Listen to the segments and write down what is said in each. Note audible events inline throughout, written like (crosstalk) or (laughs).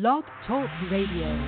Blog Talk Radio.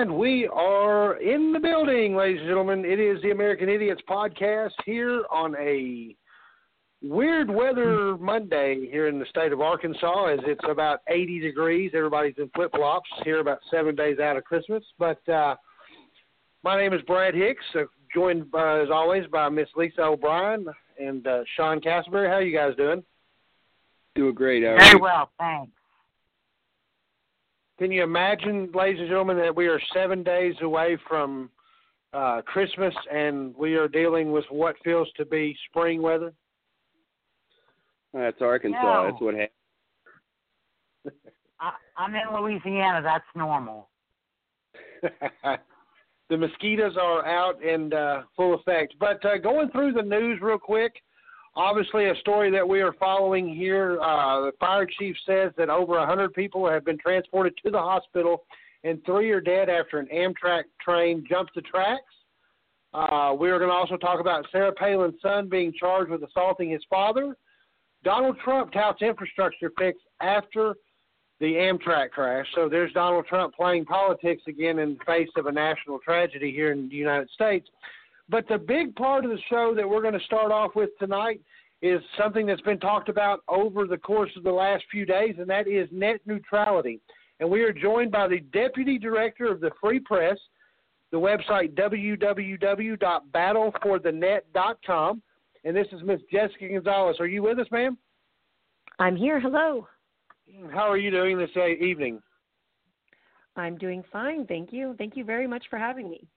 And we are in the building, ladies and gentlemen. It is the American Idiots podcast here on a weird weather Monday here in the state of Arkansas as it's about 80 degrees. Everybody's in flip flops here about seven days out of Christmas. But uh, my name is Brad Hicks, uh, joined by, as always by Miss Lisa O'Brien and uh, Sean Castleberry. How are you guys doing? Doing great. Very well, thanks. Can you imagine, ladies and gentlemen, that we are seven days away from uh, Christmas and we are dealing with what feels to be spring weather? That's Arkansas. No. That's what happened. (laughs) I, I'm in Louisiana. That's normal. (laughs) the mosquitoes are out and uh, full effect. But uh, going through the news real quick, Obviously, a story that we are following here. Uh, the fire chief says that over 100 people have been transported to the hospital, and three are dead after an Amtrak train jumped the tracks. Uh, we are going to also talk about Sarah Palin's son being charged with assaulting his father. Donald Trump touts infrastructure fix after the Amtrak crash. So there's Donald Trump playing politics again in the face of a national tragedy here in the United States. But the big part of the show that we're going to start off with tonight is something that's been talked about over the course of the last few days, and that is net neutrality. And we are joined by the Deputy Director of the Free Press, the website www.battleforthenet.com. And this is Miss Jessica Gonzalez. Are you with us, ma'am? I'm here. Hello. How are you doing this uh, evening? I'm doing fine. Thank you. Thank you very much for having me.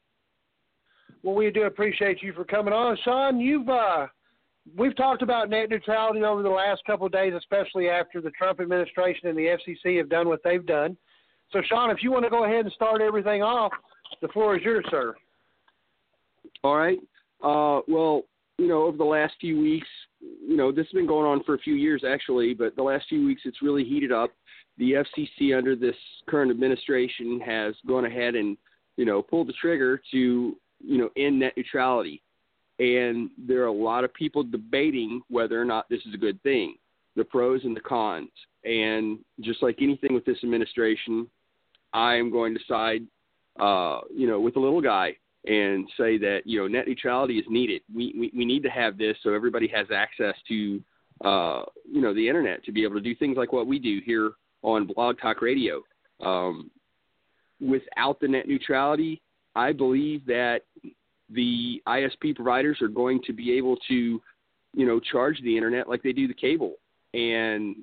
Well, we do appreciate you for coming on, Sean. You've uh, we've talked about net neutrality over the last couple of days, especially after the Trump administration and the FCC have done what they've done. So, Sean, if you want to go ahead and start everything off, the floor is yours, sir. All right. Uh, well, you know, over the last few weeks, you know, this has been going on for a few years actually, but the last few weeks it's really heated up. The FCC under this current administration has gone ahead and, you know, pulled the trigger to you know, in net neutrality. And there are a lot of people debating whether or not this is a good thing, the pros and the cons. And just like anything with this administration, I am going to side, uh, you know, with the little guy and say that you know net neutrality is needed. We we, we need to have this so everybody has access to uh, you know the internet to be able to do things like what we do here on Blog Talk Radio. Um, without the net neutrality, I believe that the ISP providers are going to be able to, you know, charge the internet like they do the cable. And,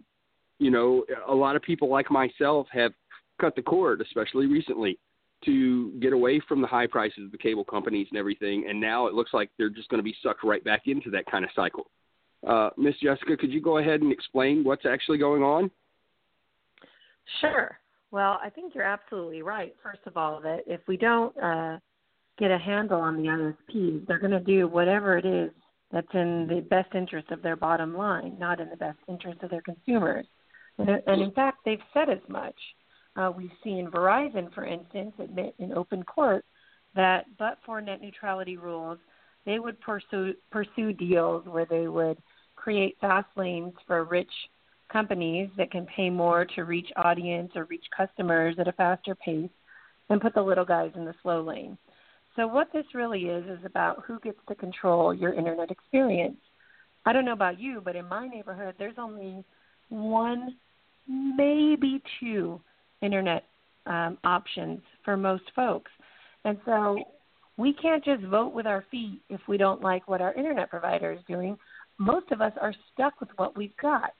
you know, a lot of people like myself have cut the cord, especially recently, to get away from the high prices of the cable companies and everything. And now it looks like they're just going to be sucked right back into that kind of cycle. Uh, Miss Jessica, could you go ahead and explain what's actually going on? Sure. Well, I think you're absolutely right. First of all, that if we don't uh, get a handle on the ISPs, they're going to do whatever it is that's in the best interest of their bottom line, not in the best interest of their consumers. And, in fact, they've said as much. Uh, we've seen Verizon, for instance, admit in open court that, but for net neutrality rules, they would pursue pursue deals where they would create fast lanes for rich companies that can pay more to reach audience or reach customers at a faster pace and put the little guys in the slow lane. So what this really is is about who gets to control your internet experience. I don't know about you, but in my neighborhood, there's only one, maybe two internet um, options for most folks. And so we can't just vote with our feet if we don't like what our internet provider is doing. Most of us are stuck with what we've got.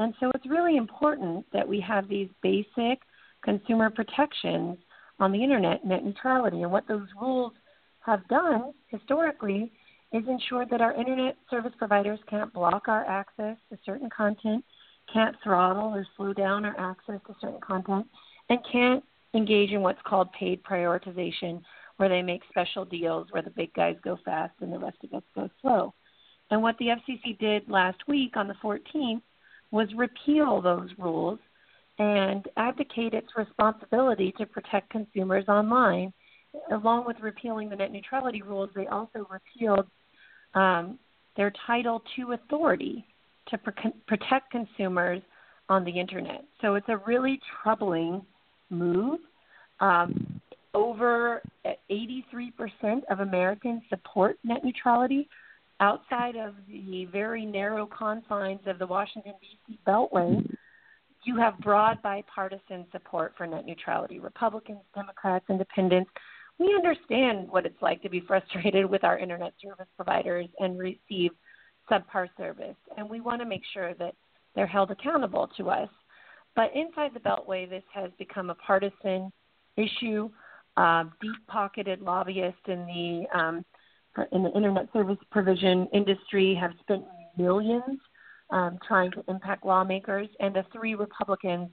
And so it's really important that we have these basic consumer protections on the internet, net neutrality. And what those rules have done historically is ensure that our internet service providers can't block our access to certain content, can't throttle or slow down our access to certain content, and can't engage in what's called paid prioritization, where they make special deals where the big guys go fast and the rest of us go slow. And what the FCC did last week on the 14th was repeal those rules and abdicate its responsibility to protect consumers online. Along with repealing the net neutrality rules, they also repealed um, their Title II authority to pr- protect consumers on the internet. So it's a really troubling move. Um, over 83% of Americans support net neutrality outside of the very narrow confines of the Washington, D.C. Beltway. You have broad bipartisan support for net neutrality. Republicans, Democrats, Independents. We understand what it's like to be frustrated with our internet service providers and receive subpar service, and we want to make sure that they're held accountable to us. But inside the Beltway, this has become a partisan issue. Uh, deep-pocketed lobbyists in the um, in the internet service provision industry have spent millions um, trying to impact lawmakers, and the three Republicans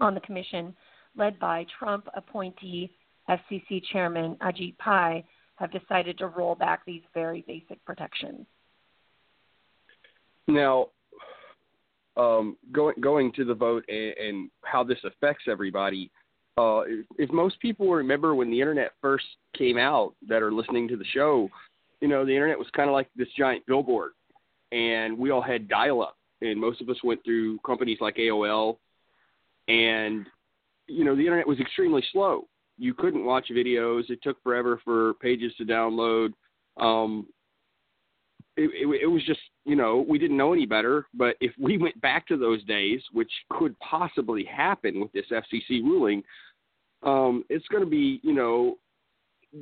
on the commission, led by Trump appointee FCC Chairman Ajit Pai, have decided to roll back these very basic protections. Now, um, going going to the vote and, and how this affects everybody. Uh, if, if most people remember when the internet first came out that are listening to the show, you know, the internet was kind of like this giant billboard, and we all had dial-up, and most of us went through companies like AOL, and you know, the internet was extremely slow. You couldn't watch videos. It took forever for pages to download. Um, it, it, it was just you know we didn't know any better. But if we went back to those days, which could possibly happen with this FCC ruling, um, it's going to be you know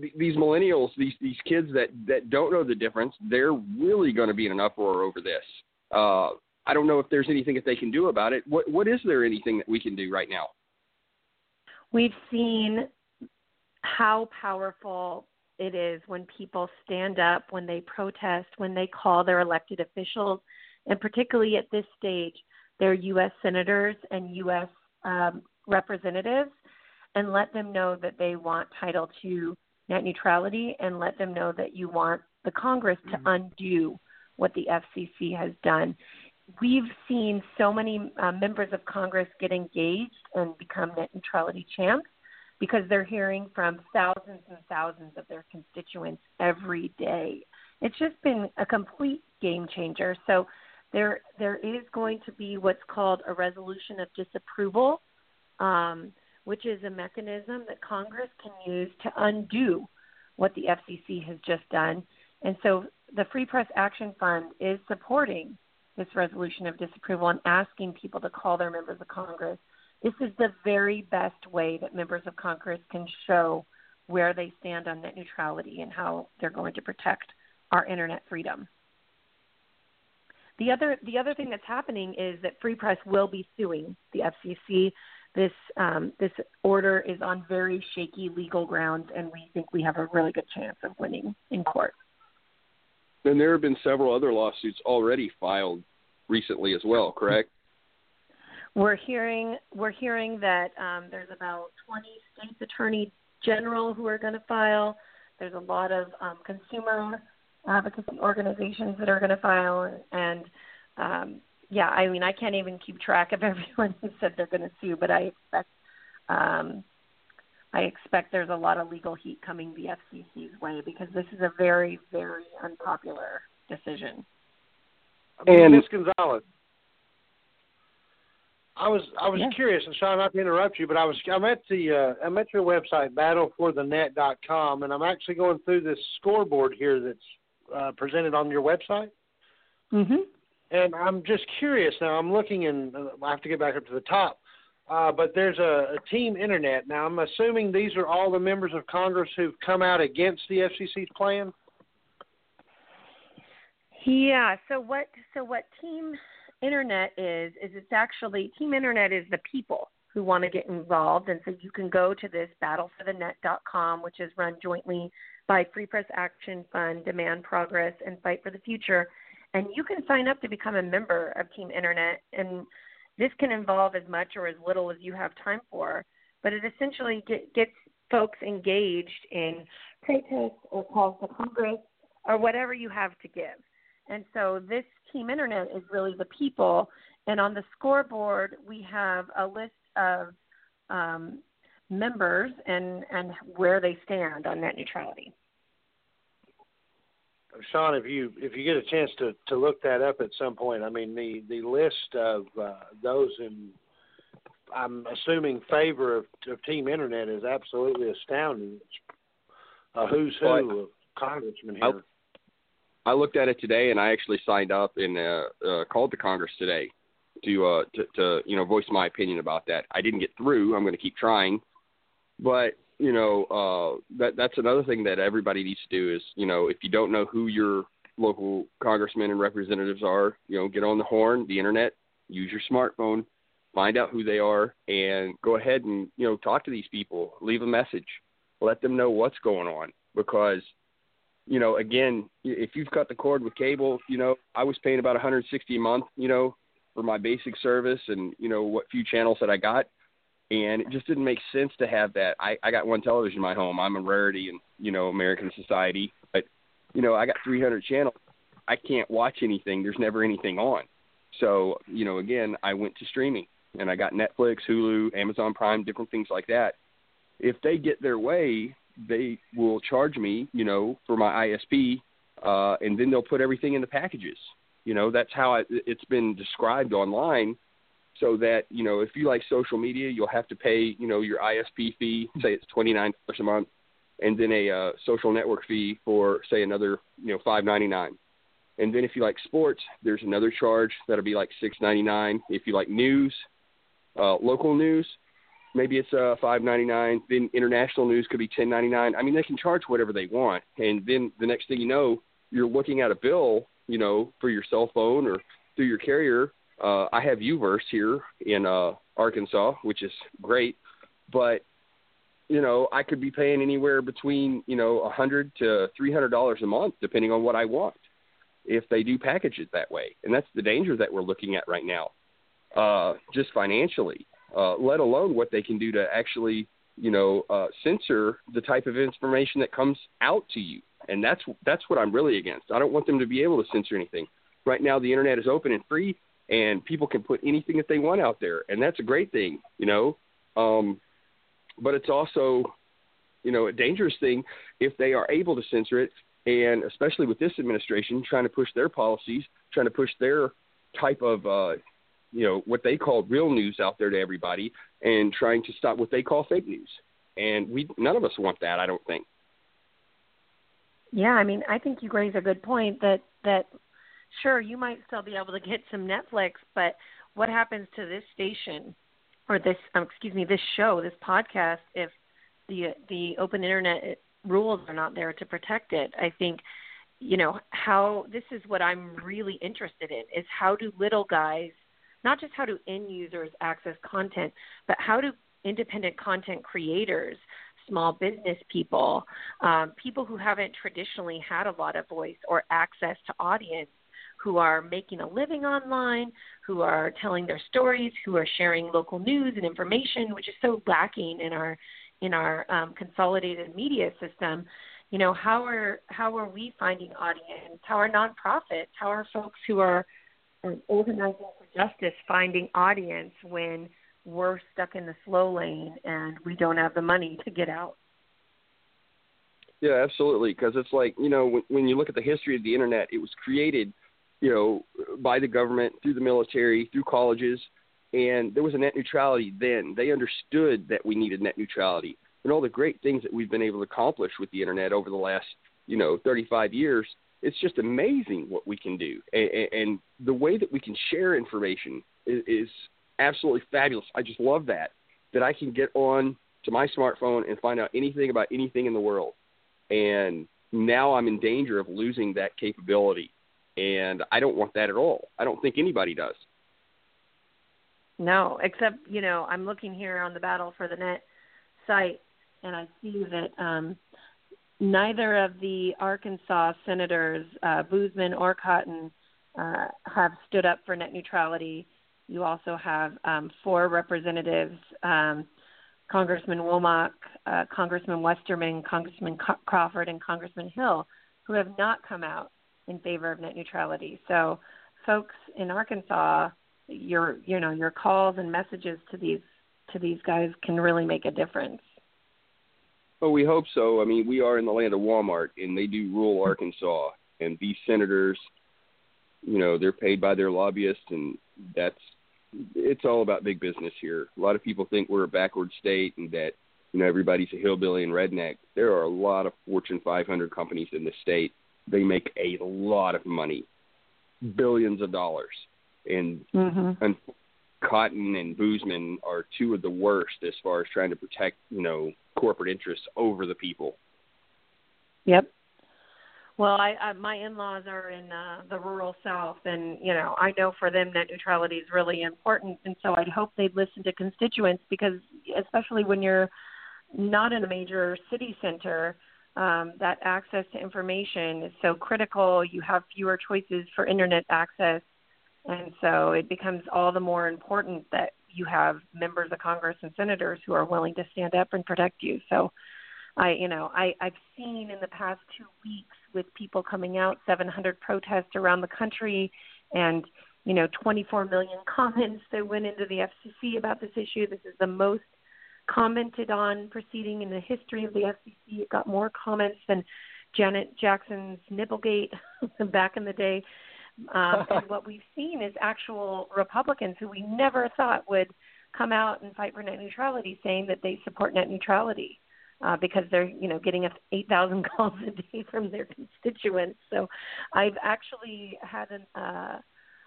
th- these millennials, these these kids that that don't know the difference, they're really going to be in an uproar over this. Uh, I don't know if there's anything that they can do about it. What what is there anything that we can do right now? We've seen how powerful it is when people stand up, when they protest, when they call their elected officials, and particularly at this stage, their U.S. senators and U.S. Um, representatives, and let them know that they want Title II net neutrality and let them know that you want the Congress to mm-hmm. undo what the FCC has done. We've seen so many uh, members of Congress get engaged and become net neutrality champs because they're hearing from thousands and thousands of their constituents every day. It's just been a complete game changer. So there there is going to be what's called a resolution of disapproval, um, which is a mechanism that Congress can use to undo what the FCC has just done. And so the Free Press Action Fund is supporting this resolution of disapproval and asking people to call their members of Congress this is the very best way that members of Congress can show where they stand on net neutrality and how they're going to protect our internet freedom. The other the other thing that's happening is that Free Press will be suing the FCC. This um, this order is on very shaky legal grounds, and we think we have a really good chance of winning in court. And there have been several other lawsuits already filed recently as well, correct? We're hearing we're hearing that um, there's about 20 states attorney general who are going to file. There's a lot of um, consumer advocacy organizations that are going to file, and um, yeah, I mean I can't even keep track of (laughs) everyone who said they're going to sue, but I expect um, I expect there's a lot of legal heat coming the FCC's way because this is a very very unpopular decision. And Ms. Gonzalez, I was I was yeah. curious, and Sean, not to interrupt you, but I was I'm at the uh, I'm at your website battleforthenet.com, and I'm actually going through this scoreboard here that's uh, presented on your website. Mhm. And I'm just curious now. I'm looking and uh, I have to get back up to the top. Uh, but there's a, a team internet. Now I'm assuming these are all the members of Congress who've come out against the FCC's plan. Yeah. So what? So what Team Internet is is it's actually Team Internet is the people who want to get involved, and so you can go to this battleforthenet.com, which is run jointly by Free Press Action Fund, Demand Progress, and Fight for the Future, and you can sign up to become a member of Team Internet, and this can involve as much or as little as you have time for, but it essentially get, gets folks engaged in protests or calls to Congress or whatever you have to give. And so this Team Internet is really the people. And on the scoreboard, we have a list of um, members and, and where they stand on net neutrality. Sean, if you if you get a chance to to look that up at some point, I mean the the list of uh, those in I'm assuming favor of, of Team Internet is absolutely astounding. Uh, who's who Well, of congressmen I- here? I looked at it today, and I actually signed up and uh, uh, called the Congress today to, uh, to to you know voice my opinion about that. I didn't get through. I'm going to keep trying, but you know uh, that that's another thing that everybody needs to do is you know if you don't know who your local congressmen and representatives are, you know get on the horn, the internet, use your smartphone, find out who they are, and go ahead and you know talk to these people, leave a message, let them know what's going on because you know, again, if you've cut the cord with cable, you know, I was paying about 160 a month, you know, for my basic service and you know what few channels that I got, and it just didn't make sense to have that. I I got one television in my home. I'm a rarity in you know American society, but you know I got 300 channels. I can't watch anything. There's never anything on. So you know, again, I went to streaming and I got Netflix, Hulu, Amazon Prime, different things like that. If they get their way, they will charge me, you know, for my ISP, uh, and then they'll put everything in the packages. You know, that's how I, it's been described online. So that you know, if you like social media, you'll have to pay, you know, your ISP fee. Say it's twenty nine dollars a month, and then a uh, social network fee for say another, you know, five ninety nine. And then if you like sports, there's another charge that'll be like six ninety nine. If you like news, uh, local news, maybe it's uh five ninety nine. Then international news could be ten ninety nine. I mean, they can charge whatever they want, and then the next thing you know, you're looking at a bill, you know, for your cell phone or through your carrier. Uh, I have UVerse here in uh, Arkansas, which is great, but you know, I could be paying anywhere between you know a hundred to three hundred dollars a month, depending on what I want, if they do package it that way, and that's the danger that we're looking at right now, uh, just financially uh, let alone what they can do to actually, you know, uh, censor the type of information that comes out to you. And that's that's what I'm really against. I don't want them to be able to censor anything. Right now, the internet is open and free, and people can put anything that they want out there, and that's a great thing, you know. Um, but it's also, you know, a dangerous thing if they are able to censor it, and especially with this administration trying to push their policies, trying to push their type of uh, you know what they call real news out there to everybody and trying to stop what they call fake news and we none of us want that i don't think Yeah, I mean, I think you raise a good point that that sure you might still be able to get some Netflix, but what happens to this station or this um, excuse me this show this podcast if the the open internet rules are not there to protect it? I think you know how this is what I'm really interested in is how do little guys not just how do end users access content, but how do independent content creators small business people, um, people who haven't traditionally had a lot of voice or access to audience, who are making a living online, who are telling their stories, who are sharing local news and information, which is so lacking in our in our um, consolidated media system. You know, how are how are we finding audience? How are nonprofits? How are folks who are um, organizing for justice finding audience when we're stuck in the slow lane and we don't have the money to get out. Yeah, absolutely. Because it's like you know when, when you look at the history of the internet, it was created, you know, by the government through the military, through colleges, and there was a net neutrality then. They understood that we needed net neutrality, and all the great things that we've been able to accomplish with the internet over the last, you know, 35 years. It's just amazing what we can do, and, and the way that we can share information is, is absolutely fabulous. I just love that that I can get on to my smartphone and find out anything about anything in the world, and now I'm in danger of losing that capability, and I don't want that at all. I don't think anybody does. No, except you know, I'm looking here on the Battle for the Net site, and I see that um, neither of the Arkansas senators, uh, Boozman or Cotton, uh, have stood up for net neutrality. You also have um, four representatives, um, Congressman Womack, uh, Congressman Westerman, Congressman Crawford, and Congressman Hill, who have not come out in favor of net neutrality. So, folks in Arkansas, your you know your calls and messages to these to these guys can really make a difference. Well, we hope so. I mean, we are in the land of Walmart, and they do rule Arkansas. And these senators, you know, they're paid by their lobbyists, and that's it's all about big business here. A lot of people think we're a backward state and that you know everybody's a hillbilly and redneck. There are a lot of Fortune 500 companies in the state. They make a lot of money, billions of dollars, and, mm-hmm. and Cotton and Boozman are two of the worst as far as trying to protect you know corporate interests over the people. Yep. Well, I, I my in-laws are in uh, the rural South, and you know I know for them net neutrality is really important, and so I'd hope they'd listen to constituents because, especially when you're not in a major city center, um, that access to information is so critical. You have fewer choices for internet access, and so it becomes all the more important that you have members of Congress and senators who are willing to stand up and protect you. So, I, you know, I, I've seen in the past two weeks with people coming out, 700 protests around the country, and you know, 24 million (laughs) comments that went into the FCC about this issue. This is the most commented on proceeding in the history of the FCC. It got more comments than Janet Jackson's Nipplegate (laughs) back in the day. Um, and (laughs) what we've seen is actual Republicans who we never thought would come out and fight for net neutrality, saying that they support net neutrality uh, because they're you know getting 8,000 (laughs) calls a day from their constituents. So I've actually had an, uh,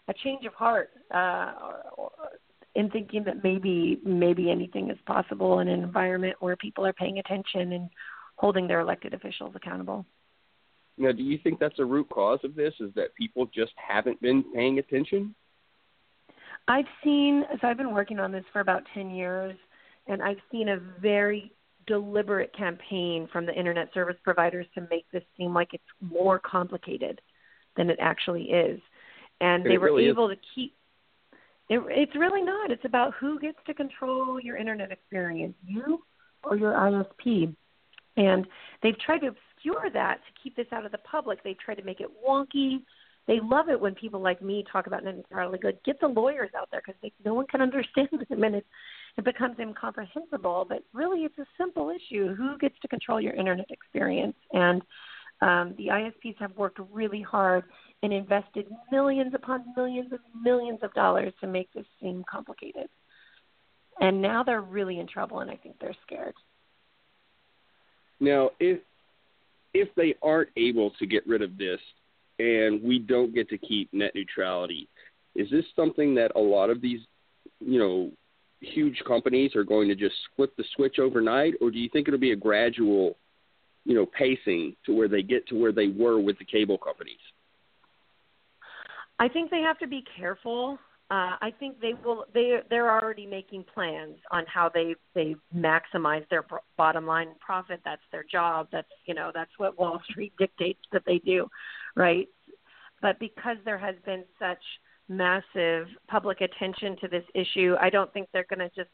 a change of heart uh, or, or in thinking that maybe maybe anything is possible in an environment where people are paying attention and holding their elected officials accountable. Now, do you think that's a root cause of this? Is that people just haven't been paying attention? I've seen, so I've been working on this for about 10 years, and I've seen a very deliberate campaign from the internet service providers to make this seem like it's more complicated than it actually is. And they were really able is. to keep it, it's really not. It's about who gets to control your internet experience, you or your ISP. And they've tried to obscure that to keep this out of the public. They try to make it wonky. They love it when people like me talk about net neutrality. Good, get the lawyers out there because no one can (laughs) understand them, and it it becomes incomprehensible. But really, it's a simple issue: who gets to control your internet experience? And um, the ISPs have worked really hard and invested millions upon millions and millions of dollars to make this seem complicated. And now they're really in trouble, and I think they're scared. Now, if if they aren't able to get rid of this and we don't get to keep net neutrality, is this something that a lot of these, you know, huge companies are going to just flip the switch overnight, or do you think it'll be a gradual, you know, pacing to where they get to where they were with the cable companies? I think they have to be careful uh, I think they will. They they're already making plans on how they they maximize their bottom line profit. That's their job. That's you know that's what Wall Street (laughs) dictates that they do, right? But because there has been such massive public attention to this issue, I don't think they're going to just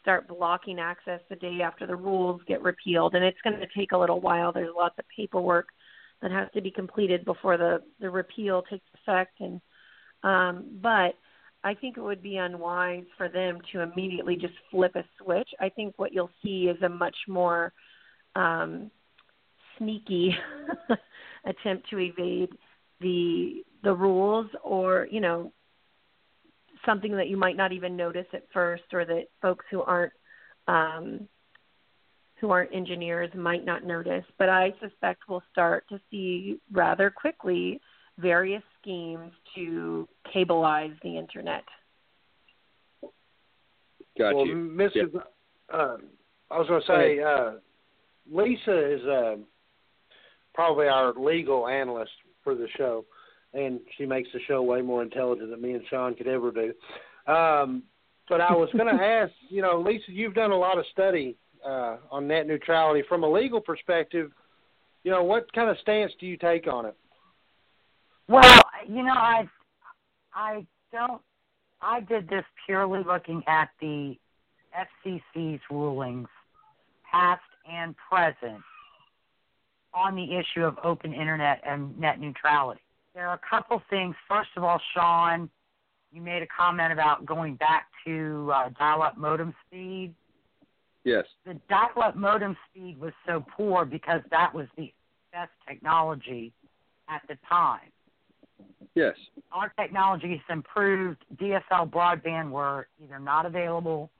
start blocking access the day after the rules get repealed. And it's going to take a little while. There's lots of paperwork that has to be completed before the the repeal takes effect. And um, but I think it would be unwise for them to immediately just flip a switch. I think what you'll see is a much more um, sneaky (laughs) attempt to evade the the rules, or you know, something that you might not even notice at first, or that folks who aren't um, who aren't engineers might not notice, but I suspect we'll start to see rather quickly various schemes to cableize the internet. Got well, you. Mrs. Uh, I was going to say, uh, Lisa is uh, probably our legal analyst for the show, and she makes the show way more intelligent than me and Sean could ever do. Um, but I was going (laughs) to ask, you know, Lisa, you've done a lot of study uh, on net neutrality from a legal perspective. You know, what kind of stance do you take on it? Well, you know, I I don't I did this purely looking at the FCC's rulings, past and present, on the issue of open internet and net neutrality. There are a couple things. First of all, Sean, you made a comment about going back to uh, dial-up modem speed. Yes. The dial-up modem speed was so poor because that was the best technology at the time. Yes. Our technology has improved. DSL broadband were either not available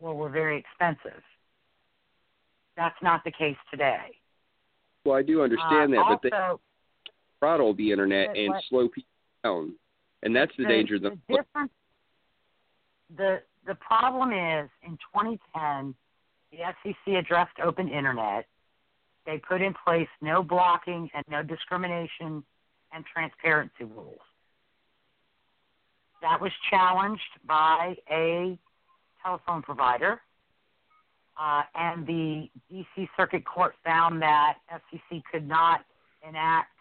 or were very expensive. That's not the case today. Well, I do understand uh, that, also, but they throttle the internet and what- slow people down, and that's the, danger. The, the difference, the the problem is in 2010, the FCC addressed open internet. They put in place no blocking and no discrimination and transparency rules. That was challenged by a telephone provider, uh, and the DC Circuit Court found that FCC could not enact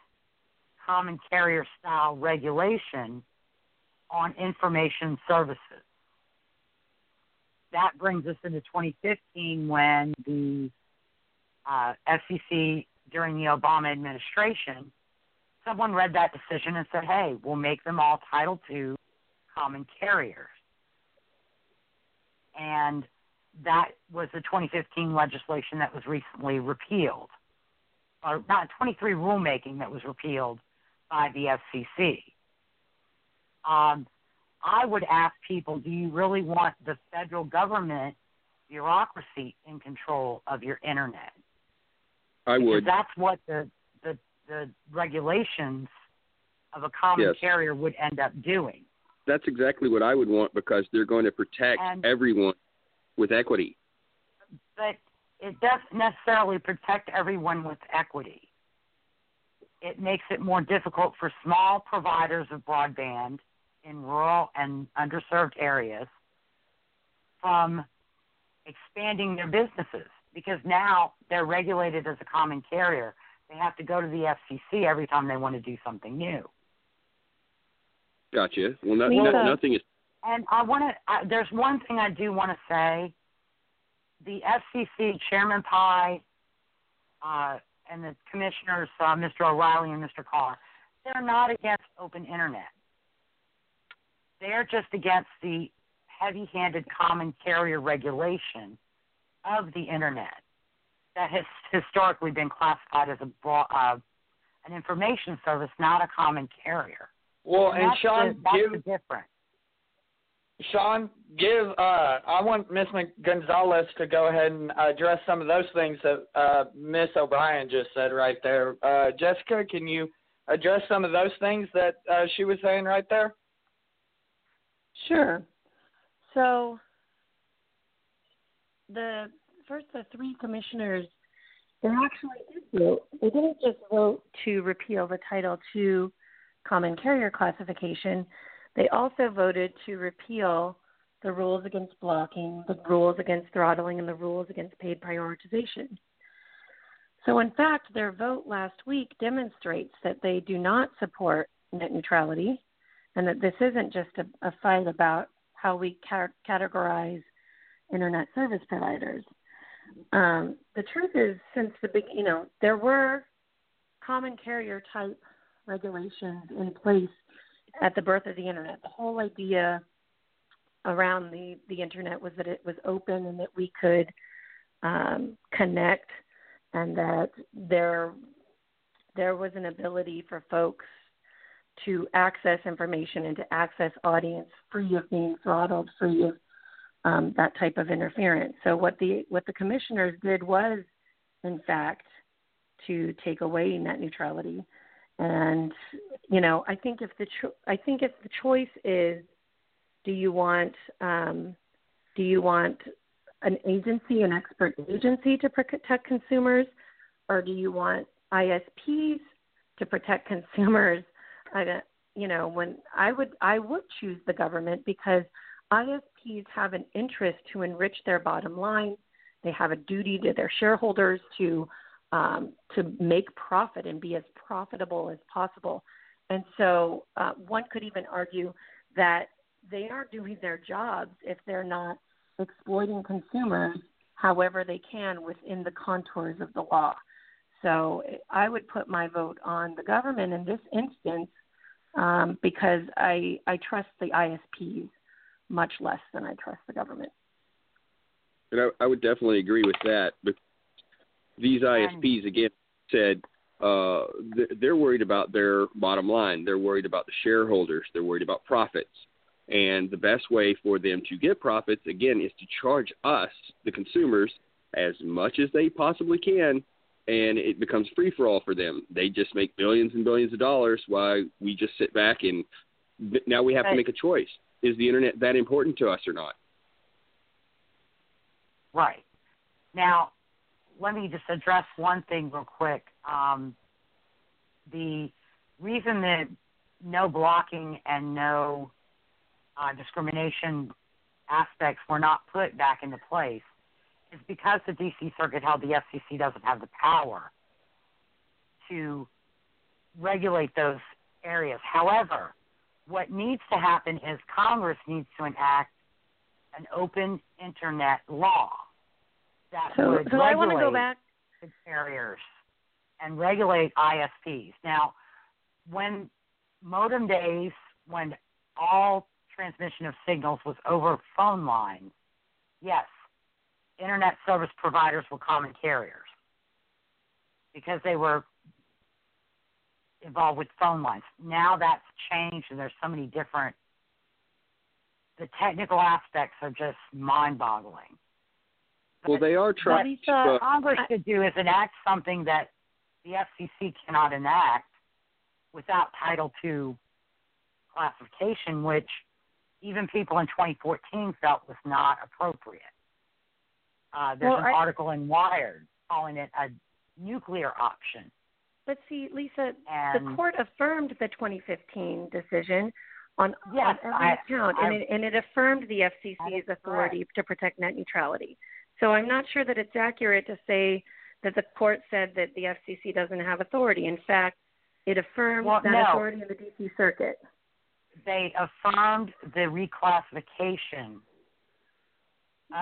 common carrier style regulation on information services. That brings us into 2015 when the uh, FCC during the Obama administration, someone read that decision and said, hey, we'll make them all Title II common carriers. And that was the 2015 legislation that was recently repealed, or not 23 rulemaking that was repealed by the FCC. Um, I would ask people, do you really want the federal government bureaucracy in control of your internet? I Because would. that's what the, the regulations of a common Yes. carrier would end up doing. That's exactly what I would want because they're going to protect And- everyone with equity. But it doesn't necessarily protect everyone with equity. It makes it more difficult for small providers of broadband in rural and underserved areas from expanding their businesses because now they're regulated as a common carrier. They have to go to the FCC every time they want to do something new. Gotcha. Well, no, Lisa. no, nothing is. And I want to. There's one thing I do want to say. The FCC Chairman Pai uh, and the commissioners, uh, Mr. O'Rielly and Mr. Carr, they're not against open internet. They're just against the heavy-handed common carrier regulation of the internet that has historically been classified as a broad, uh, an information service, not a common carrier. Well, and that's Sean, the, that's give the difference. Sean, give. Uh, I want Miss Gonzalez to go ahead and address some of those things that uh, Miss O'Brien just said right there. Uh, Jessica, can you address some of those things that uh, she was saying right there? Sure. So the first the three commissioners they actually did vote. They didn't just vote to repeal the Title II common carrier classification. They also voted to repeal the rules against blocking, the rules against throttling, and the rules against paid prioritization. So, in fact, their vote last week demonstrates that they do not support net neutrality and that this isn't just a, a fight about how we car- categorize internet service providers. Um, the truth is, since the big, you know, there were common carrier type regulations in place at the birth of the internet. The whole idea around the the internet was that it was open and that we could um, connect, and that there there was an ability for folks to access information and to access audience free of being throttled, free of um, that type of interference. So what the what the commissioners did was, in fact, to take away net neutrality. And you know, I think if the cho- I think if the choice is, do you want um, do you want an agency, an expert agency to protect consumers, or do you want ISPs to protect (laughs) consumers? I, you know, when I would I would choose the government because ISPs have an interest to enrich their bottom line. They have a duty to their shareholders to um, to make profit and be as profitable as possible. And so uh, one could even argue that they aren't doing their jobs if they're not exploiting consumers however they can within the contours of the law. So I would put my vote on the government in this instance um, because I I trust the ISPs much less than I trust the government. And I, I would definitely agree with that. But these ISPs again said uh, they're worried about their bottom line. They're worried about the shareholders. They're worried about profits. And the best way for them to get profits, again, is to charge us, the consumers, as much as they possibly can. And it becomes free for all for them. They just make billions and billions of dollars while we just sit back and now we have right. to make a choice. Is the internet that important to us or not? Right. Now, let me just address one thing real quick. Um, the reason that no blocking and no uh, discrimination aspects were not put back into place is because the D.C. Circuit held the FCC doesn't have the power to regulate those areas. However, what needs to happen is Congress needs to enact an open internet law that so, would so regulate I want to go back the carriers and regulate ISPs. Now, when modem days, when all transmission of signals was over phone lines, yes, internet service providers were common carriers because they were involved with phone lines. Now that's changed, and there's so many different. The technical aspects are just mind-boggling. Well, they are trying. What uh, Congress should do is enact something that the FCC cannot enact without Title II classification, which even people in 2014 felt was not appropriate. Uh, there's well, an I, article in Wired calling it a nuclear option. But see, Lisa, and, the court affirmed the 2015 decision on, yes, on every I, account, I, and, it, and it affirmed the FCC's authority correct. to protect net neutrality. So I'm not sure that it's accurate to say that the court said that the FCC doesn't have authority. In fact, it affirmed well, that no. authority in the D.C. Circuit. They affirmed the reclassification,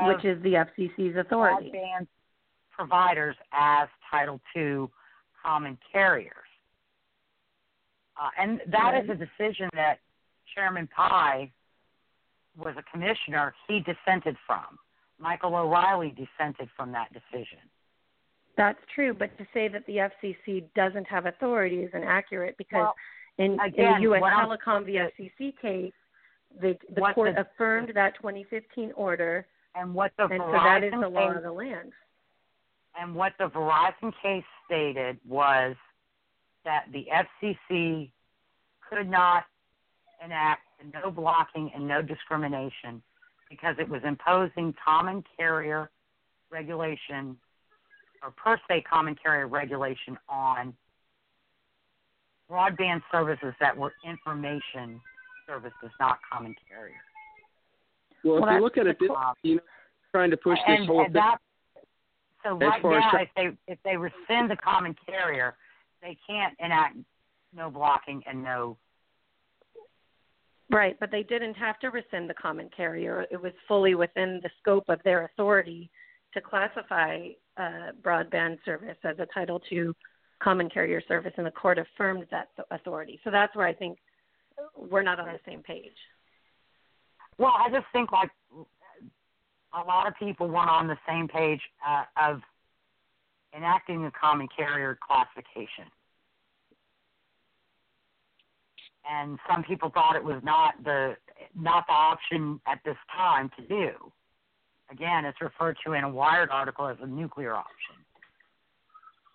which is the FCC's authority. Broadband providers as Title II common carriers, uh, and that right. is a decision that Chairman Pai was a commissioner. He dissented from. Michael O'Rielly dissented from that decision. That's true, but to say that the FCC doesn't have authority is inaccurate because well, in, again, in the U.S. Telecom v. FCC case, the, the court the, affirmed that 2015 order, and what the and Verizon so that is the law case, of the land. And what the Verizon case stated was that the FCC could not enact no blocking and no discrimination because it was imposing common carrier regulation or per se common carrier regulation on broadband services that were information services, not common carrier. Well, well if you look at it, this, you know, trying to push and, this whole and thing. That, so As right far as now, tra- if they if they rescind the common carrier, they can't enact no blocking and no Right, but they didn't have to rescind the common carrier. It was fully within the scope of their authority to classify uh, broadband service as a Title II common carrier service, and the court affirmed that authority. So that's where I think we're not on the same page. Well, I just think like a lot of people weren't on the same page uh, of enacting the common carrier classification. And some people thought it was not the not the option at this time to do. again, it's referred to in a Wired article as a nuclear option.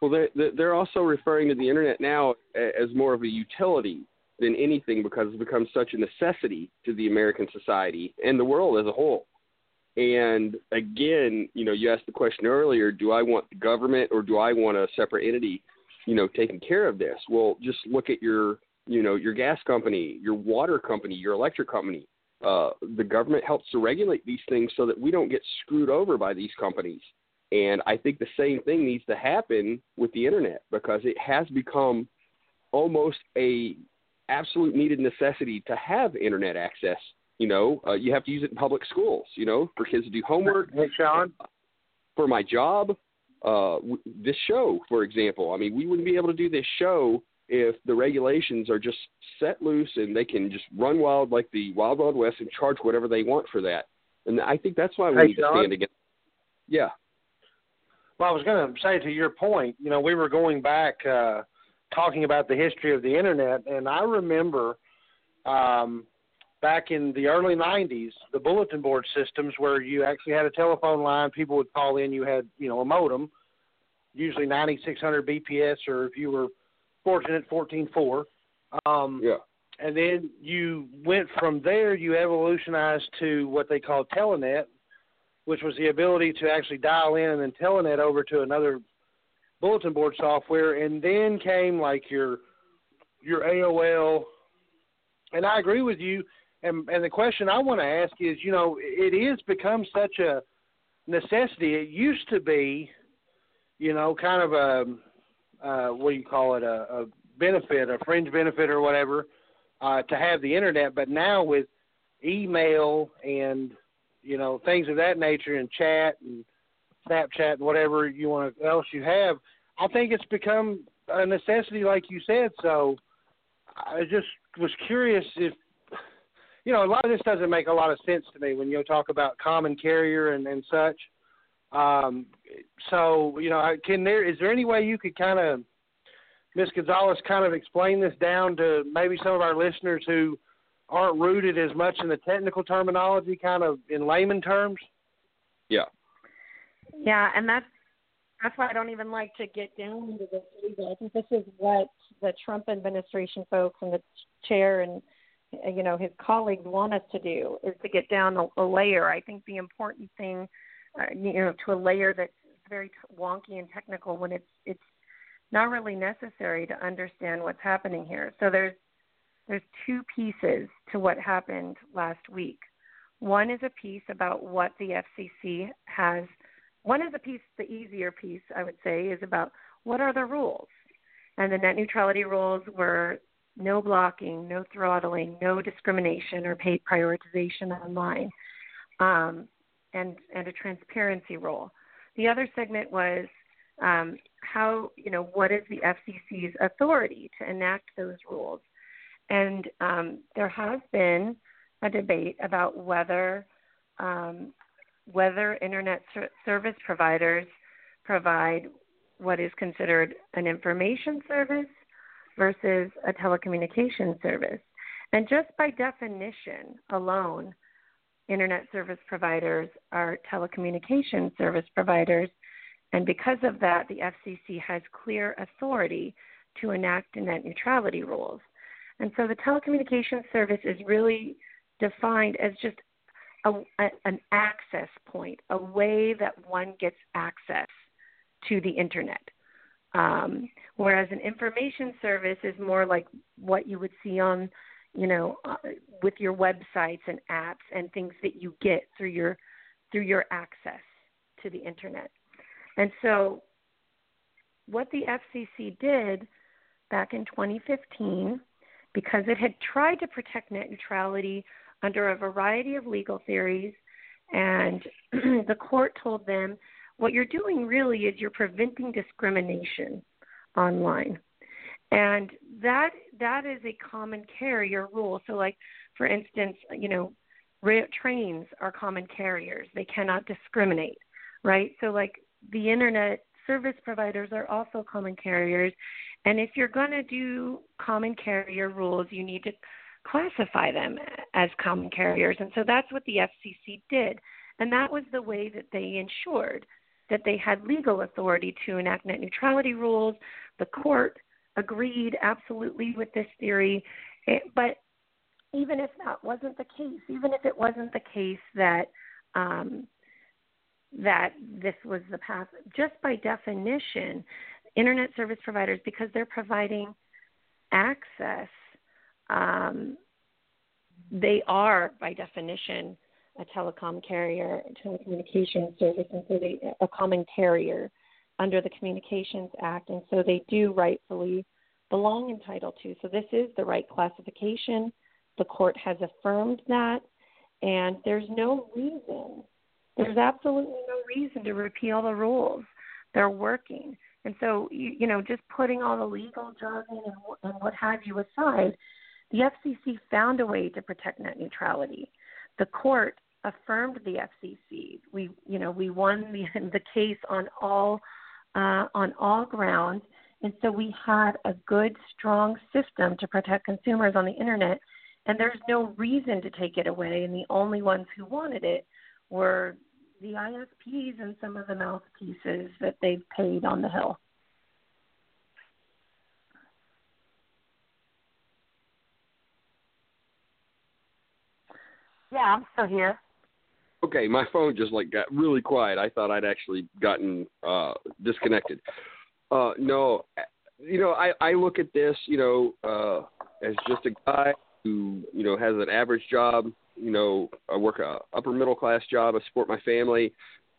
Well, they're, they're also referring to the internet now as more of a utility than anything because it's become such a necessity to the American society and the world as a whole. And again, you know, you asked the question earlier, do I want the government or do I want a separate entity, you know, taking care of this? Well, just look at your, you know, your gas company, your water company, your electric company. Uh, the government helps to regulate these things so that we don't get screwed over by these companies. And I think the same thing needs to happen with the internet because it has become almost a absolute needed necessity to have internet access. You know, uh, you have to use it in public schools. You know, for kids to do homework. Hey, Sean. For my job, uh, this show, for example. I mean, we wouldn't be able to do this show if the regulations are just set loose and they can just run wild like the Wild Wild West and charge whatever they want for that. And I think that's why we hey, need Sean. to stand against. Yeah. Well, I was going to say to your point, you know, we were going back uh, talking about the history of the internet, and I remember um, back in the early '90s, the bulletin board systems where you actually had a telephone line, people would call in, you had, you know, a modem, usually 9600 BPS, or if you were fortunate, 14.4. Um, Yeah. and then you went from there, you evolutionized to what they call telnet, which was the ability to actually dial in and then telnet over to another bulletin board software, and then came like your your AOL. And I agree with you. And and the question I want to ask is, you know, it is become such a necessity. It used to be, you know, kind of a uh, what do you call it, a, a benefit, a fringe benefit or whatever, uh, to have the internet. But now with email and you know things of that nature and chat and Snapchat and whatever you want to, else you have, I think it's become a necessity, like you said. So I just was curious if you know a lot of this doesn't make a lot of sense to me when you talk about common carrier and and such. Um, so you know, can there is there any way you could kind of Ms. Gonzalez kind of explain this down to maybe some of our listeners who aren't rooted as much in the technical terminology, kind of in layman terms? Yeah. Yeah, and that's that's why I don't even like to get down into this either. I think this is what the Trump administration folks and the chair and you know his colleagues want us to do is to get down a, a layer. I think the important thing, uh, you know, to a layer that's very wonky and technical when it's it's not really necessary to understand what's happening here. So there's there's two pieces to what happened last week. One is a piece about what the FCC has. One is a piece, the easier piece, I would say, is about what are the rules. And the net neutrality rules were no blocking, no throttling, no discrimination or paid prioritization online, um, and and a transparency rule. The other segment was um, how you know what is the FCC's authority to enact those rules, and um, there has been a debate about whether um, whether internet ser- service providers provide what is considered an information service versus a telecommunication service. And just by definition alone, internet service providers are telecommunication service providers. And because of that, the FCC has clear authority to enact net neutrality rules. And so the telecommunications service is really defined as just a, a, an access point, a way that one gets access to the internet. Um, whereas an information service is more like what you would see on, you know, uh, with your websites and apps and things that you get through your through your access to the internet. And so, what the FCC did back in 2015, because it had tried to protect net neutrality under a variety of legal theories, and (clears throat) the court told them what you're doing really is you're preventing discrimination online. And that that is a common carrier rule. So, like for instance, you know, trains are common carriers; they cannot discriminate, right? So, like the internet service providers are also common carriers, and if you're going to do common carrier rules, you need to classify them as common carriers. And so that's what the FCC did. And that was the way that they ensured that they had legal authority to enact net neutrality rules. The court agreed absolutely with this theory. It, but even if that wasn't the case, even if it wasn't the case that um, that this was the path, just by definition, internet service providers, because they're providing access, um, they are by definition a telecom carrier, telecommunications service, and so they a common carrier under the Communications Act, and so they do rightfully belong in Title II. So this is the right classification. The court has affirmed that, and there's no reason, there's absolutely no reason to repeal the rules. They're working. And so, you, you know, just putting all the legal jargon and, and what have you aside, the FCC found a way to protect net neutrality. The court affirmed the FCC. We, you know, we won the (laughs) the case on all uh, on all grounds, and so we had a good, strong system to protect consumers on the internet and there's no reason to take it away. And the only ones who wanted it were the ISPs and some of the mouthpieces that they've paid on the Hill. Yeah, I'm still here. Okay, my phone just like got really quiet. I thought I'd actually gotten uh disconnected. Uh no, you know, I I look at this, you know, uh as just a guy who you know has an average job. You know, I work a upper middle class job. I support my family.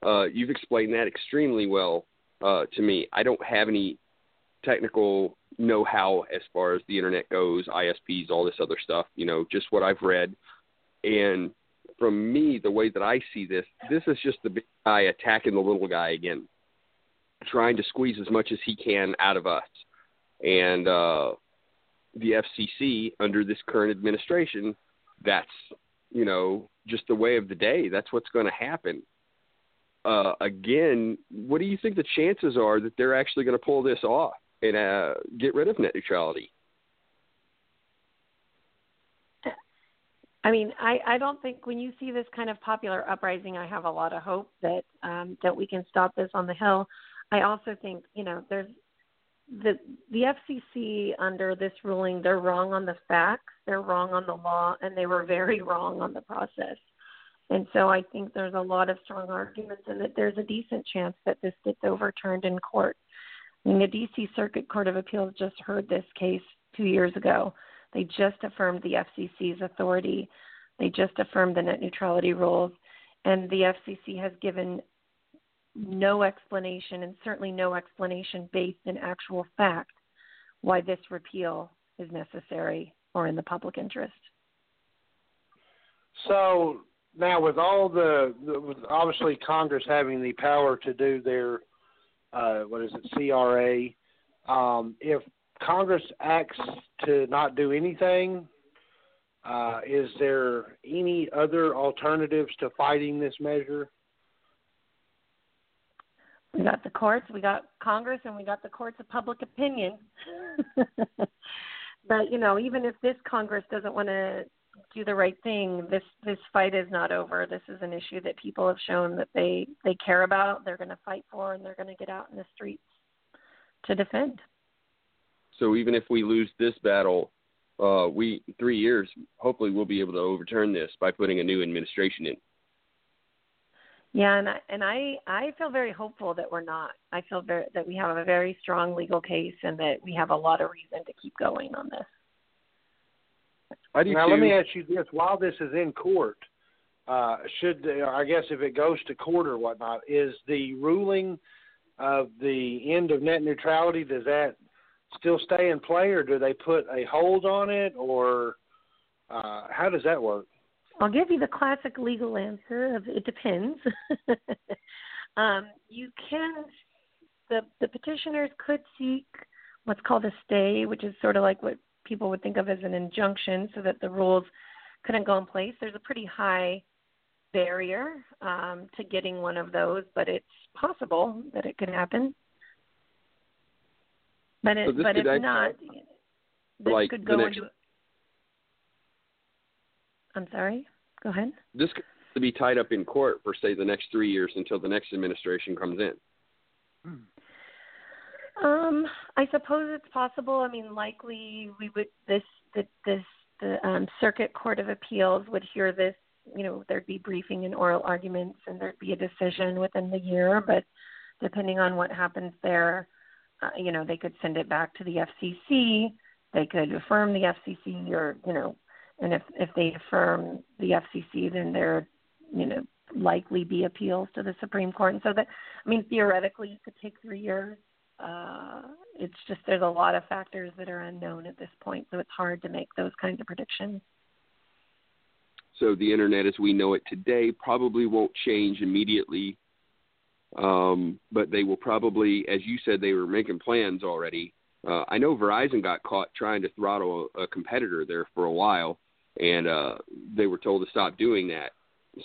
Uh, you've explained that extremely well uh, to me. I don't have any technical know-how as far as the internet goes, ISPs, all this other stuff. You know, just what I've read. And from me, the way that I see this, this is just the big guy attacking the little guy again, trying to squeeze as much as he can out of us. And uh, the FCC under this current administration, that's you know just the way of the day. That's what's going to happen. Uh, again, what do you think the chances are that they're actually going to pull this off and uh, get rid of net neutrality? I mean, I, I don't think when you see this kind of popular uprising, I have a lot of hope that um, that we can stop this on the Hill. I also think you know there's the the FCC under this ruling they're wrong on the facts, they're wrong on the law, and they were very (laughs) wrong on the process. And so I think there's a lot of strong arguments, and that there's a decent chance that this gets overturned in court. I mean, the D.C. Circuit Court of Appeals just heard this case two years ago. They just affirmed the FCC's authority. They just affirmed the net neutrality rules, and the FCC has given no explanation, and certainly no explanation based in actual fact, why this repeal is necessary or in the public interest. So now, with all the, with obviously Congress having the power to do their uh, what is it CRA, um, if Congress acts to not do anything, uh, is there any other alternatives to fighting this measure? we got the courts, we got Congress, and we got the courts of public opinion. (laughs) but you know, even if this Congress doesn't want to do the right thing, this this fight is not over. This is an issue that people have shown that they they care about. They're going to fight for, and they're going to get out in the streets to defend. So even if we lose this battle, uh, we three years, hopefully we'll be able to overturn this by putting a new administration in. Yeah, and I, and I I feel very hopeful that we're not. I feel very that we have a very strong legal case and that we have a lot of reason to keep going on this. I do now too. let me ask you this: While this is in court, uh, should I guess if it goes to court or whatnot, is the ruling of the end of net neutrality does that still stay in play, or do they put a hold on it, or uh, how does that work? I'll give you the classic legal answer of it depends. (laughs) um, you can the the petitioners could seek what's called a stay, which is sort of like what people would think of as an injunction, so that the rules couldn't go in place. There's a pretty high barrier um, to getting one of those, but it's possible that it could happen. But it, so but if I, not, this like could go next, into I'm sorry. Go ahead. This could be tied up in court for say the next three years until the next administration comes in. Um, I suppose it's possible. I mean, likely we would this the this the um, Circuit Court of Appeals would hear this. You know, there'd be briefing and oral arguments, and there'd be a decision within the year. But depending on what happens there, you know, they could send it back to the FCC. They could affirm the FCC, or you know, and if if they affirm the FCC, then there, you know, likely be appeals to the Supreme Court. And so that, I mean, theoretically, it could take three years uh, it's just there's a lot of factors that are unknown at this point, so it's hard to make those kinds of predictions. So the internet as we know it today probably won't change immediately, um, but they will probably, as you said, they were making plans already. Uh, I know Verizon got caught trying to throttle a, a competitor there for a while, and uh, they were told to stop doing that.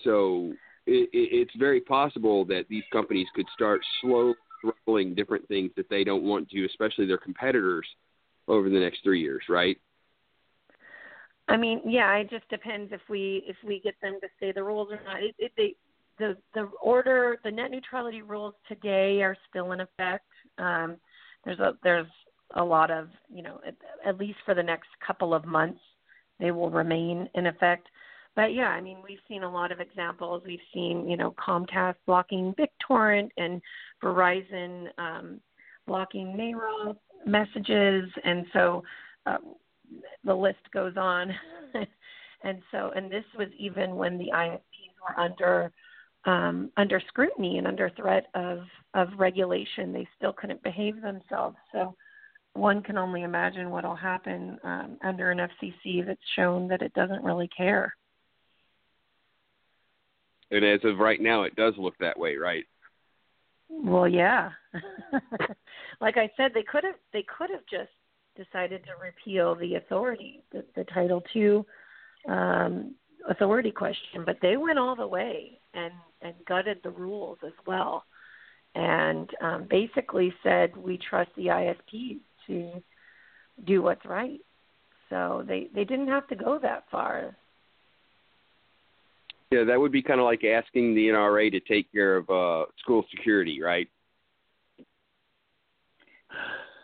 So it, it, it's very possible that these companies could start slowly throttling different things that they don't want to, especially their competitors, over the next three years, right? I mean, yeah, it just depends if we if we get them to say the rules or not. It, it, they, the the order, the net neutrality rules today are still in effect. Um, there's a there's a lot of you know at, at least for the next couple of months they will remain in effect. But yeah, I mean, we've seen a lot of examples. We've seen, you know, Comcast blocking BitTorrent and Verizon um, blocking NARAL messages, and so uh, the list goes on. (laughs) and so, and this was even when the ISPs were under um, under scrutiny and under threat of of regulation. They still couldn't behave themselves. So one can only imagine what will happen um, under an FCC that's shown that it doesn't really care. And as of right now, it does look that way, right? Well, yeah. (laughs) like I said, they could have they could have just decided to repeal the authority, the, the Title II um, authority question, but they went all the way and and gutted the rules as well, and um, basically said we trust the ISPs to do what's right. So they they didn't have to go that far. Yeah, that would be kind of like asking the NRA to take care of uh, school security, right?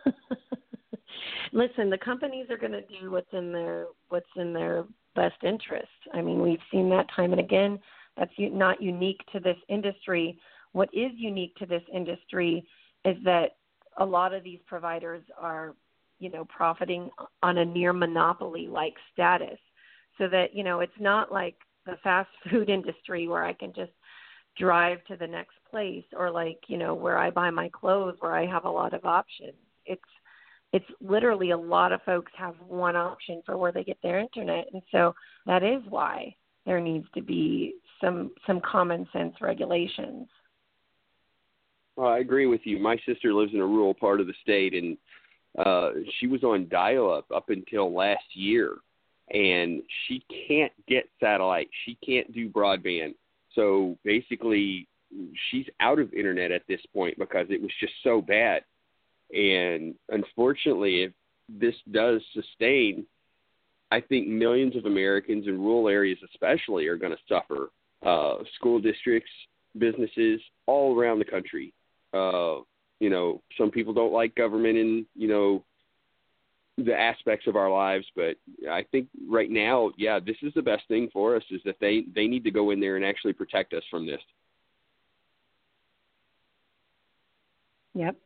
(laughs) Listen, the companies are going to do what's in their what's in their best interest. I mean, we've seen that time and again. That's not unique to this industry. What is unique to this industry is that a lot of these providers are, you know, profiting on a near monopoly like status. So that, you know, it's not like the fast (laughs) food industry where I can just drive to the next place or like, you know, where I buy my clothes where I have a lot of options. It's it's literally a lot of folks have one option for where they get their internet and so that is why there needs to be some some common sense regulations. Well, I agree with you. My sister lives in a rural part of the state and uh she was on dial up up until last year and she can't get satellite. She can't do broadband. So basically, she's out of internet at this point because it was just so bad. And unfortunately, if this does sustain, I think millions of Americans in rural areas, especially, are going to suffer. Uh, school districts, businesses all around the country. Uh, you know, some people don't like government in you know the aspects of our lives but i think right now yeah this is the best thing for us is that they they need to go in there and actually protect us from this yep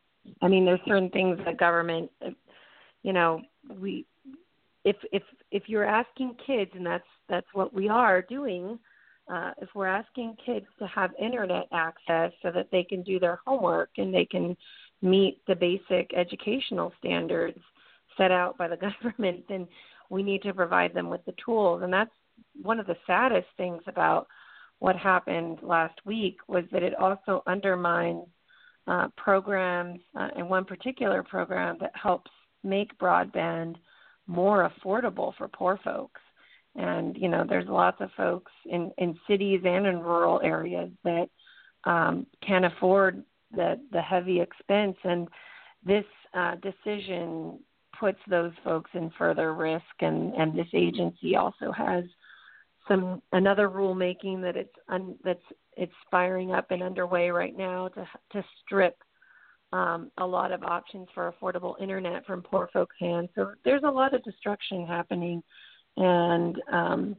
i mean there's certain things that government you know we if if if you're asking kids and that's that's what we are doing uh, if we're asking kids to have internet access so that they can do their homework and they can meet the basic educational standards set out by the (laughs) government, then we need to provide them with the tools. And that's one of the saddest things about what happened last week was that it also undermines uh, programs, uh, and one particular program that helps make broadband more affordable for poor folks. And you know, there's lots of folks in in cities and in rural areas that um, can afford the the heavy expense. And this uh, decision puts those folks in further risk and and this agency also has some another rulemaking that it's un, that's it's firing up and underway right now to to strip um, a lot of options for affordable internet from poor folks' hands. So there's a lot of destruction happening, and um,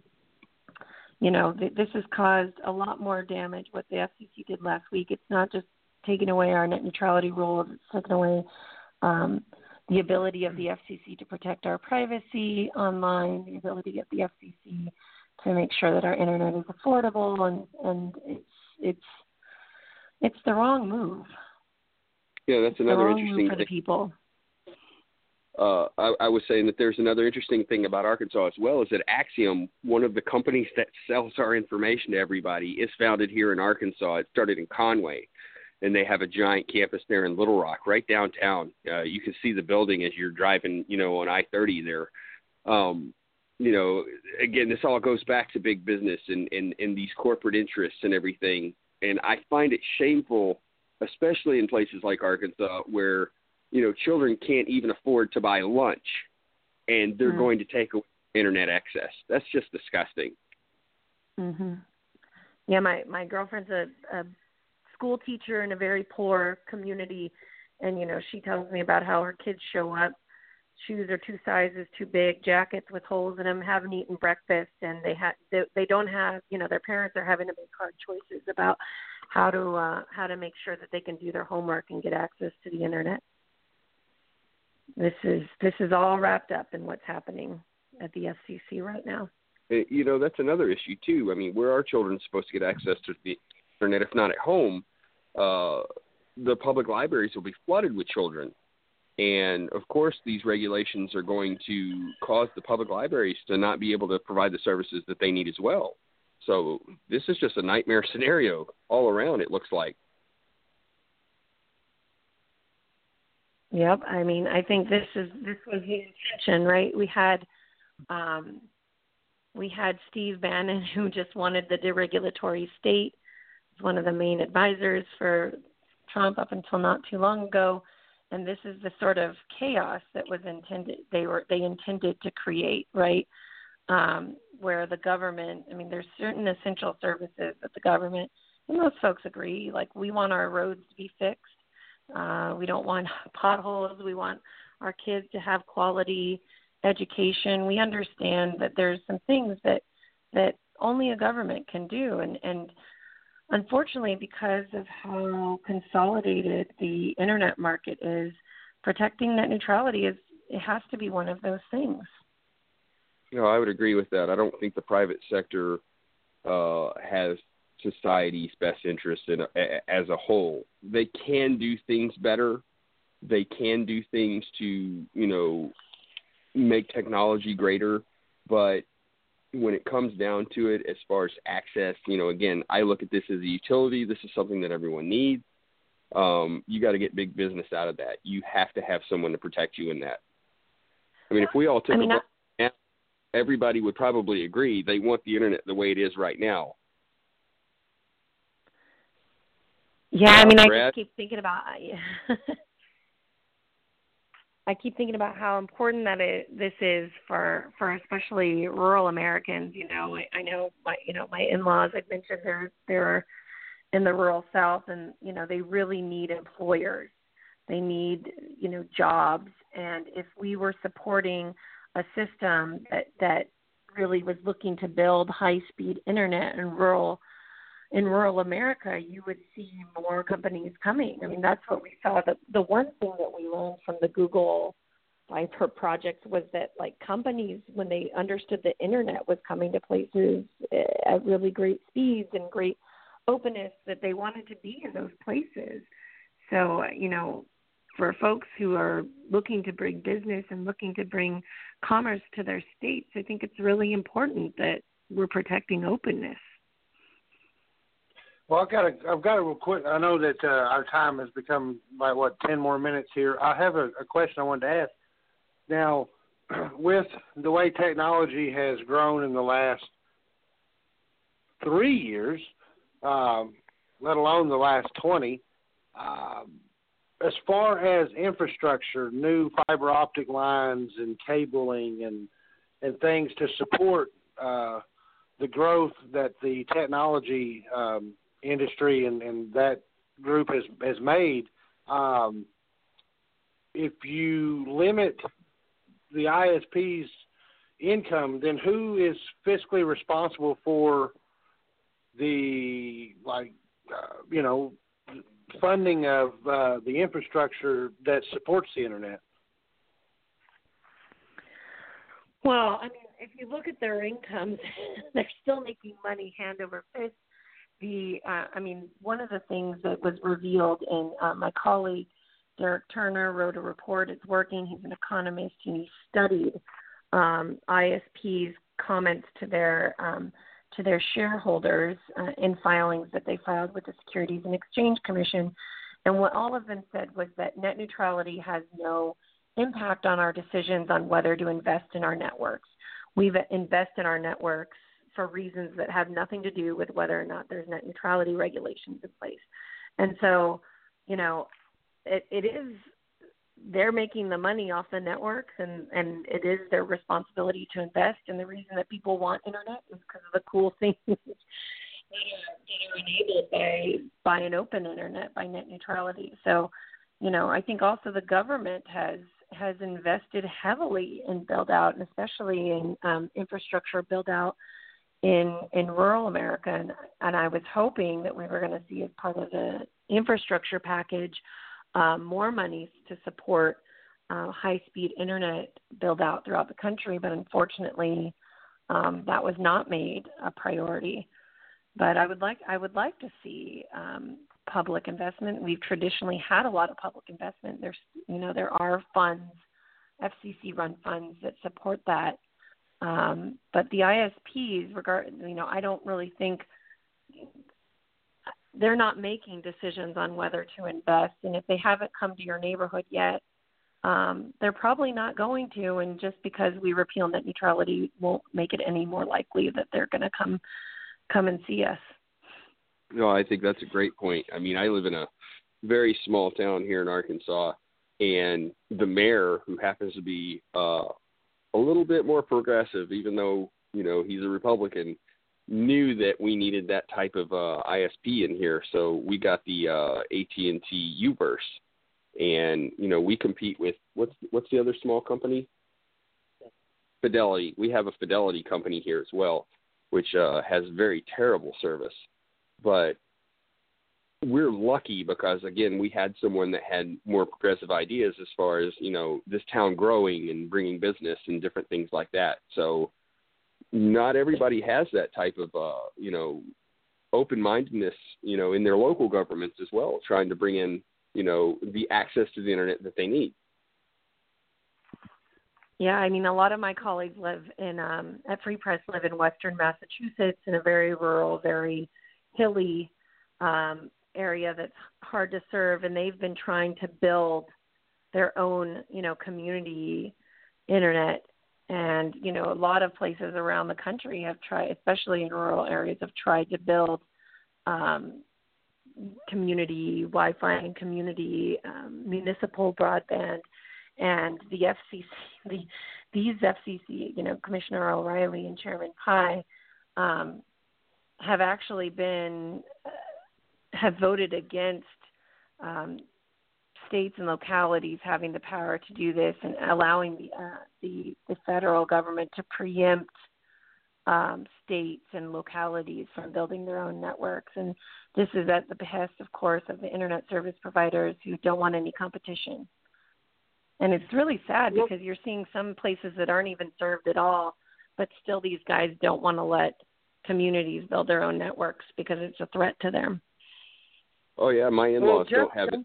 you know th- this has caused a lot more damage. What the FCC did last week, it's not just taking away our net neutrality rules; it's taking away um, the ability of the FCC to protect our privacy online, the ability of the FCC to make sure that our internet is affordable, and and it's it's it's the wrong move. Yeah, that's another interesting for the people. Uh, I, I was saying that there's another interesting thing about Arkansas as well is that Acxiom, one of the companies that sells our information to everybody, is founded here in Arkansas. It started in Conway, and they have a giant campus there in Little Rock, right downtown. Uh, you can see the building as you're driving, you know, on I-30 there. Um, you know, again, this all goes back to big business and, and, and these corporate interests and everything. And I find it shameful especially in places like Arkansas where you know children can't even afford to buy lunch, and they're mm going to take away internet access. That's just disgusting. Mhm. Yeah, my my girlfriend's a, a school teacher in a very poor community, and you know she tells me about how her kids show up. Shoes are two sizes too big, jackets with holes in them, haven't eaten breakfast, and they have they, they don't have you know their parents are having to make hard choices about how to uh, how to make sure that they can do their homework and get access to the internet. This is this is all wrapped up in what's happening at the FCC right now. You know that's another issue too. I mean, where are children supposed to get access to the internet if not at home? Uh, the public libraries will be flooded with children. And of course, these regulations are going to cause the public libraries to not be able to provide the services that they need as well. So this is just a nightmare (laughs) scenario all around. It looks like. Yep, I mean, I think this is this was the intention, right? We had um, we had Steve Bannon (laughs) who just wanted the deregulatory state. One of the main advisors for Trump up until not too long ago, and this is the sort of chaos that was intended. They were they intended to create, right? Um, where the government, I mean, there's certain essential services that the government, and most folks agree, like we want our roads to be fixed. Uh, we don't want (laughs) potholes. We want our kids to have quality education. We understand that there's some things that that only a government can do, and and unfortunately, because of how consolidated the internet market is, protecting net neutrality is it has to be one of those things. No, I would agree with that. I don't think the private sector uh, has society's best interest in a, as a whole. They can do things better. They can do things to you know make technology greater, but when it comes down to it, as far as access, you know, again, I look at this as a utility. This is something that everyone needs. Um, you got to get big business out of that. You have to have someone to protect you in that. I mean, if we all took I mean, a everybody would probably agree they want the internet the way it is right now. Yeah, I mean, I just keep thinking about. (laughs) I keep thinking about how important that it, this is for for especially rural Americans. You know, I, I know my you know my in-laws. I've mentioned they're they're in the rural South, and you know they really need employers. They need you know jobs, and if we were supporting a system that that really was looking to build high speed internet in rural in rural America, you would see more companies coming. I mean, that's what we saw. The the one thing that we learned from the Google Fiber project was that like companies, when they understood the internet was coming to places eh, at really great speeds and great openness, that they wanted to be in those places. So you know, for folks who are looking to bring business and looking to bring commerce to their states, I think it's really important that we're protecting openness. Well, I've got a, I've got a real quick. I know that uh, our time has become like what ten more minutes here. I have a, a question I wanted to ask. Now, (clears throat) with the way technology has grown in the last three years, um, let alone the last twenty, um, as far as infrastructure, new fiber optic lines and cabling and and things to support uh, the growth that the technology um, industry and, and that group has has made. Um, if you limit the ISP's income, then who is fiscally responsible for the like uh, you know funding of uh, the infrastructure that supports the internet? Well, I mean, if you look at their incomes, (laughs) they're still making money hand over fist. The, uh, I mean, one of the things that was revealed, and uh, my colleague Derek Turner wrote a report. It's working. He's an economist, and he studied um, ISP's comments to their um, to their shareholders uh, in filings that they filed with the Securities and Exchange Commission. And what all of them said was that net neutrality has no impact on our decisions on whether to invest in our networks. We invest in our networks for reasons that have nothing to do with whether or not there's net neutrality regulations in place. And so, you know, it, it is they're making the money off the networks and and it is their responsibility to invest and the reason that people want internet is because of the cool (laughs) things that are, enabled by by an open internet by net neutrality so you know i think also the government has has invested heavily in build out and especially in um, infrastructure build out in in rural america and, and i was hoping that we were going to see as part of the infrastructure package um, more monies to support uh, high speed internet build out throughout the country, but unfortunately, um, that was not made a priority. But I would like I would like to see um, public investment. We've traditionally had a lot of public investment. There's you know there are funds, FCC run funds that support that. Um, but the ISPs, regard you know, I don't really think they're not making decisions on whether to invest. And if they haven't come to your neighborhood yet, um, they're probably not going to. And just because we repeal net neutrality won't make it any more likely that they're going to come come and see us. No, I think that's a great point. I mean, I live in a very small town here in Arkansas, and the mayor, who happens to be uh, a little bit more progressive, even though you know he's a Republican, knew that we needed that type of uh, ISP in here, so we got the uh, AT&T UVerse, and you know we compete with what's what's the other small company? Fidelity. We have a Fidelity company here as well, which uh, has very terrible service, but we're lucky because again we had someone that had more progressive ideas as far as you know this town growing and bringing business and different things like that. So not everybody has that type of uh, you know open mindedness you know in their local governments as well, trying to bring in you know the access to the internet that they need. Yeah, I mean, a lot of my colleagues live in um, at Free Press live in Western Massachusetts in a very rural, very hilly um, area that's hard to serve, and they've been trying to build their own, you know, community internet. And you know a lot of places around the country have tried especially in rural areas have tried to build um, community wi-fi and community um, municipal broadband. And the fcc the these fcc you know commissioner o'rielly and chairman pai um, have actually been have voted against um, states and localities having the power to do this and allowing the uh, the, the federal government to preempt um, states and localities from building their own networks. And this is at the behest, of course, of the internet service providers who don't want any competition. And it's really sad because you're seeing some places that aren't even served at all, but still these guys don't want to let communities build their own networks because it's a threat to them. Oh yeah, my in-laws well, don't have it.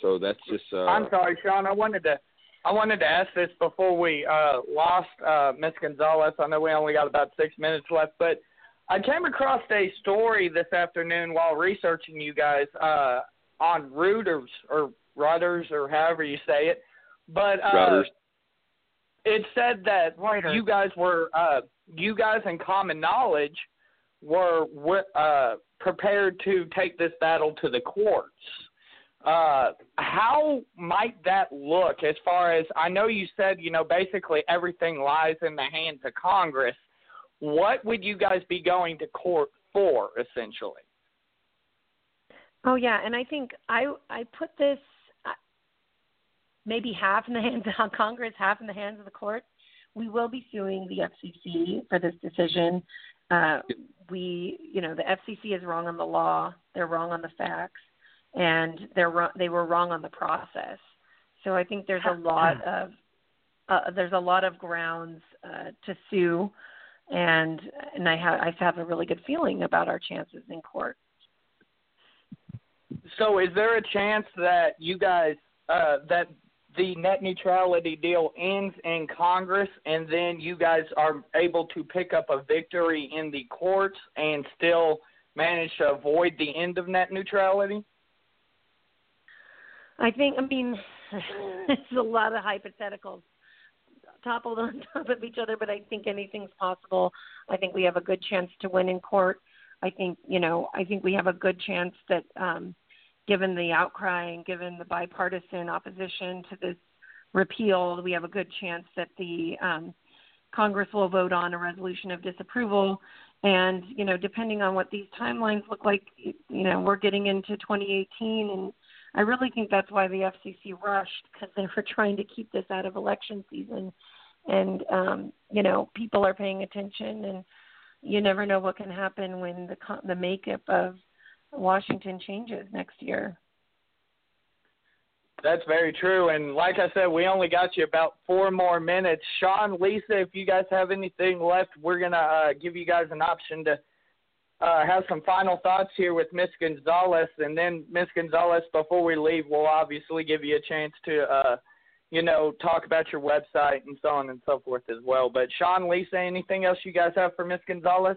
So that's just. Uh, I'm sorry, Sean. I wanted to. I wanted to ask this before we uh, lost uh, Miss Gonzalez. I know we only got about six minutes left, but I came across a story this afternoon while researching you guys uh, on Reuters or Reuters or however you say it. But uh, it said that Reuters. you guys were uh, you guys in common knowledge were uh, prepared to take this battle to the courts. Uh, how might that look as far as I know you said, you know, basically everything lies in the hands of Congress. what would you guys be going to court for, essentially? Oh yeah, and I think I I put this uh, maybe half in the (laughs) hands of Congress, half in the hands of the court. We will be suing the FCC for this decision. Uh, we, you know, the FCC is wrong on the law. They're wrong on the facts, and they're wrong, they were wrong on the process. So I think there's a lot of uh, there's a lot of grounds uh, to sue, and and I have I have a really good feeling about our chances in court. So, is there a chance that you guys uh, that the net neutrality deal ends in Congress, and then you guys are able to pick up a victory in the courts and still manage to avoid the end of net neutrality? I think. I mean, (laughs) it's a lot of hypotheticals toppled on (laughs) top of each other, but I think anything's possible. I think we have a good chance to win in court. I think you know. I think we have a good chance that. um given the outcry and given the bipartisan opposition to this repeal, we have a good chance that the um, Congress will vote on a resolution of disapproval. And you know, depending on what these timelines look like, you know, we're getting into 2018, and I really think that's why the FCC rushed because they were (laughs) trying to keep this out of election season. And um, you know, people are paying attention, and you never know what can happen when the the makeup of Washington changes next year. That's very true. And like I said, we only got you about four more minutes. Sean, Lisa, if you guys have anything left, we're going to uh, give you guys an option to uh, have some final thoughts here with Miss Gonzalez. And then, Miss Gonzalez, before we leave, we'll obviously give you a chance to, uh, you know, talk about your website and so on and so forth as well. But, Sean, Lisa, anything else you guys have for Miss Gonzalez?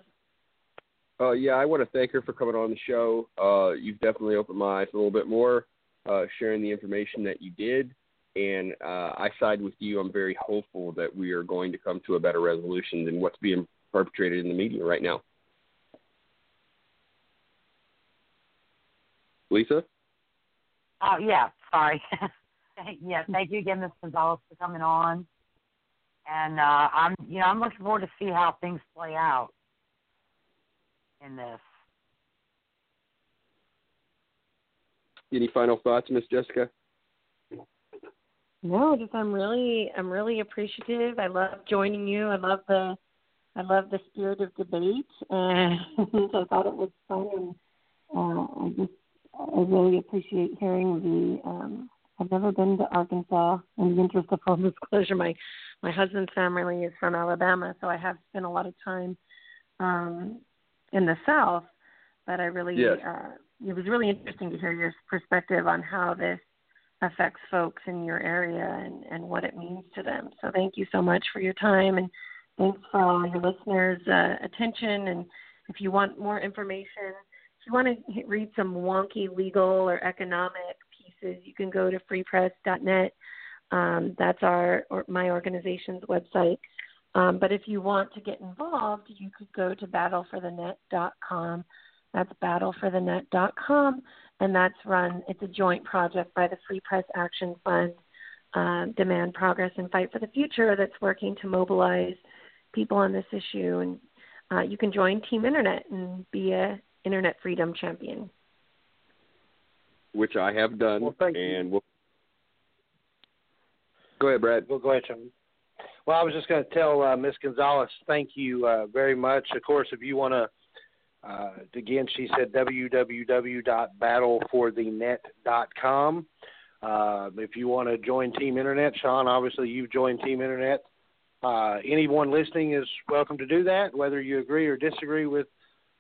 Uh, yeah, I want to thank her for coming on the show. Uh, you've definitely opened my eyes a little bit more, uh, sharing the information that you did. And uh, I side with you. I'm very hopeful that we are going to come to a better resolution than what's being perpetrated in the media right now. Lisa? Oh, yeah, sorry. (laughs) yeah, thank you again, Ms. Gonzalez, for coming on. And uh, I'm, you know, I'm looking forward to see how things play out in this. Any final thoughts, Miss Jessica? No, just I'm really I'm really appreciative. I love joining you. I love the I love the spirit of debate, (laughs) and I thought it was fun. And uh, I just I really appreciate hearing the. Um, I've never been to Arkansas. In the interest of full (laughs) disclosure, my my husband's family is from Alabama, so I have spent a lot of time um, in the South, but I really yes. uh, it was really interesting to hear your perspective on how this affects folks in your area and, and what it means to them. So thank you so much for your time and thanks for all your listeners' uh, attention. And if you want more information, if you want to read some wonky legal or economic pieces, you can go to freepress.net. Um, that's our or my organization's website. Um, but if you want to get involved, you could go to battleforthenet.com. That's battleforthenet.com, and that's run. It's a joint project by the Free Press Action Fund, uh, Demand Progress and Fight for the Future, that's working to mobilize people on this issue. And uh, you can join Team Internet and be a internet freedom champion. Which I have done, well, and we'll go ahead, Brad. Well, go ahead, Sean. Well, I was just going to tell uh, Miss Gonzalez, thank you uh, very much. Of course, if you want to, uh, again, she said www.battleforthenet.com. Uh, if you want to join Team Internet, Sean, obviously you've joined Team Internet. Uh, anyone listening is welcome to do that, whether you agree or disagree with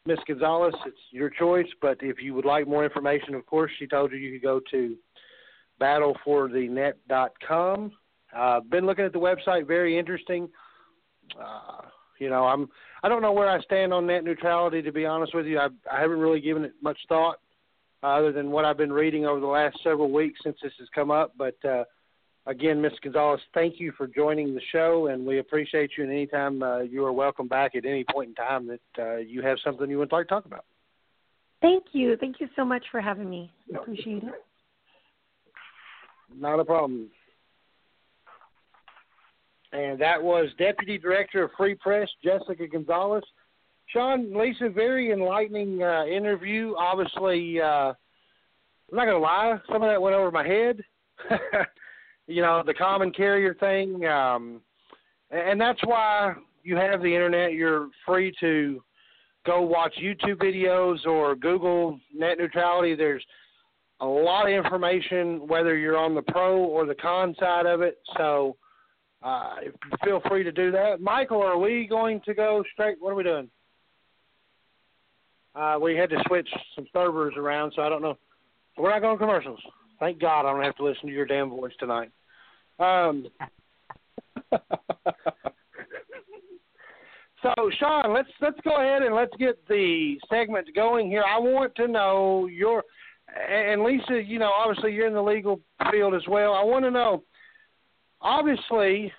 Miss Gonzalez. It's your choice. But if you would like more information, of course, she told you you could go to battleforthenet.com. Uh, been looking at the website, very interesting. Uh, you know, I'm I don't know where I stand on net neutrality to be honest with you. I I haven't really given it much thought uh, other than what I've been reading over the last several weeks since this has come up. But uh, again, Ms. Gonzalez, thank you for joining the show, and we appreciate you. And anytime uh, you are welcome back at any point in time that uh, you have something you would like to talk about. Thank you. Thank you so much for having me. Appreciate it. Not a problem. And that was Deputy Director of Free Press Jessica Gonzalez. Sean, Lisa, very enlightening uh, interview. Obviously, uh, I'm not going to lie, some of that went over my head. (laughs) you know, the common carrier thing. Um, and that's why you have the internet. You're free to go watch YouTube videos or Google net neutrality. There's a lot of information, whether you're on the pro or the con side of it. So uh, feel free to do that. Michael, are we going to go straight? What are we doing? Uh, we had to switch some servers around, so I don't know. We're not going commercials. Thank God I don't have to listen to your damn voice tonight. Um, (laughs) so Sean, let's let's go ahead and let's get the segment going here. I want to know your and Lisa, you know, obviously you're in the legal field as well. I want to know. Obviously,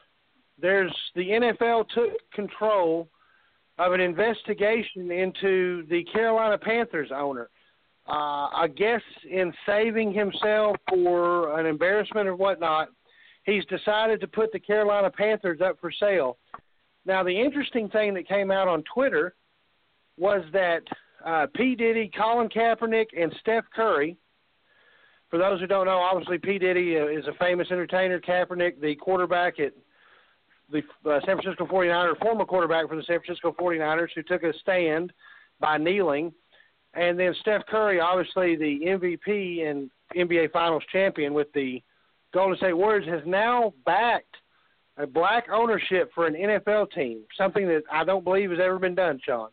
there's the NFL took control of an investigation into the Carolina Panthers owner. Uh, I guess in saving himself for an embarrassment or whatnot, he's decided to put the Carolina Panthers up for sale. Now, the interesting thing that came out on Twitter was that uh, P. Diddy, Colin Kaepernick, and Steph Curry. For those who don't know, obviously P. Diddy uh, is a famous entertainer. Kaepernick, the quarterback at the uh, San Francisco 49ers, former quarterback for the San Francisco 49ers, who took a stand by kneeling. And then Steph Curry, obviously the MVP and NBA Finals champion with the Golden State Warriors, has now backed a black ownership for an NFL team, something that I don't believe has ever been done, Sean.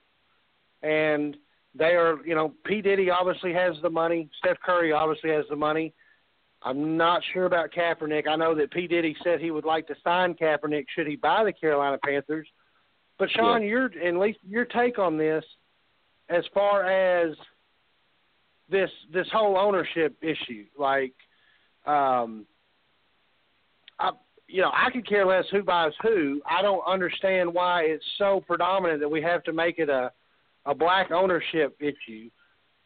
And they are, you know, P. Diddy obviously has the money. Steph Curry obviously has the money. I'm not sure about Kaepernick. I know that P. Diddy said he would like to sign Kaepernick should he buy the Carolina Panthers. But Sean, yeah. your at least your take on this, as far as this this whole ownership issue, like, um, I you know I could care less who buys who. I don't understand why it's so predominant that we have to make it a a black ownership issue.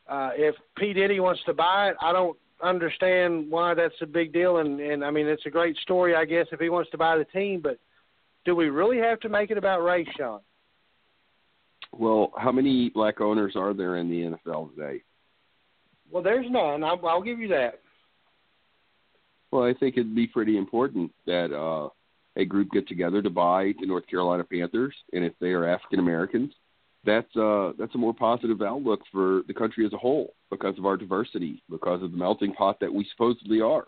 Uh, if P Diddy wants to buy it, I don't understand why that's a big deal. And and I mean, it's a great story, I guess, if he wants to buy the team. But do we really have to make it about race, Sean? Well, how many black owners are there in the NFL today? Well, there's none. I'll, I'll give you that. Well, I think it'd be pretty important that uh, a group get together to buy the North Carolina Panthers, and if they are African Americans, that's uh, that's a more positive outlook for the country as a whole because of our diversity, because of the melting pot that we supposedly are.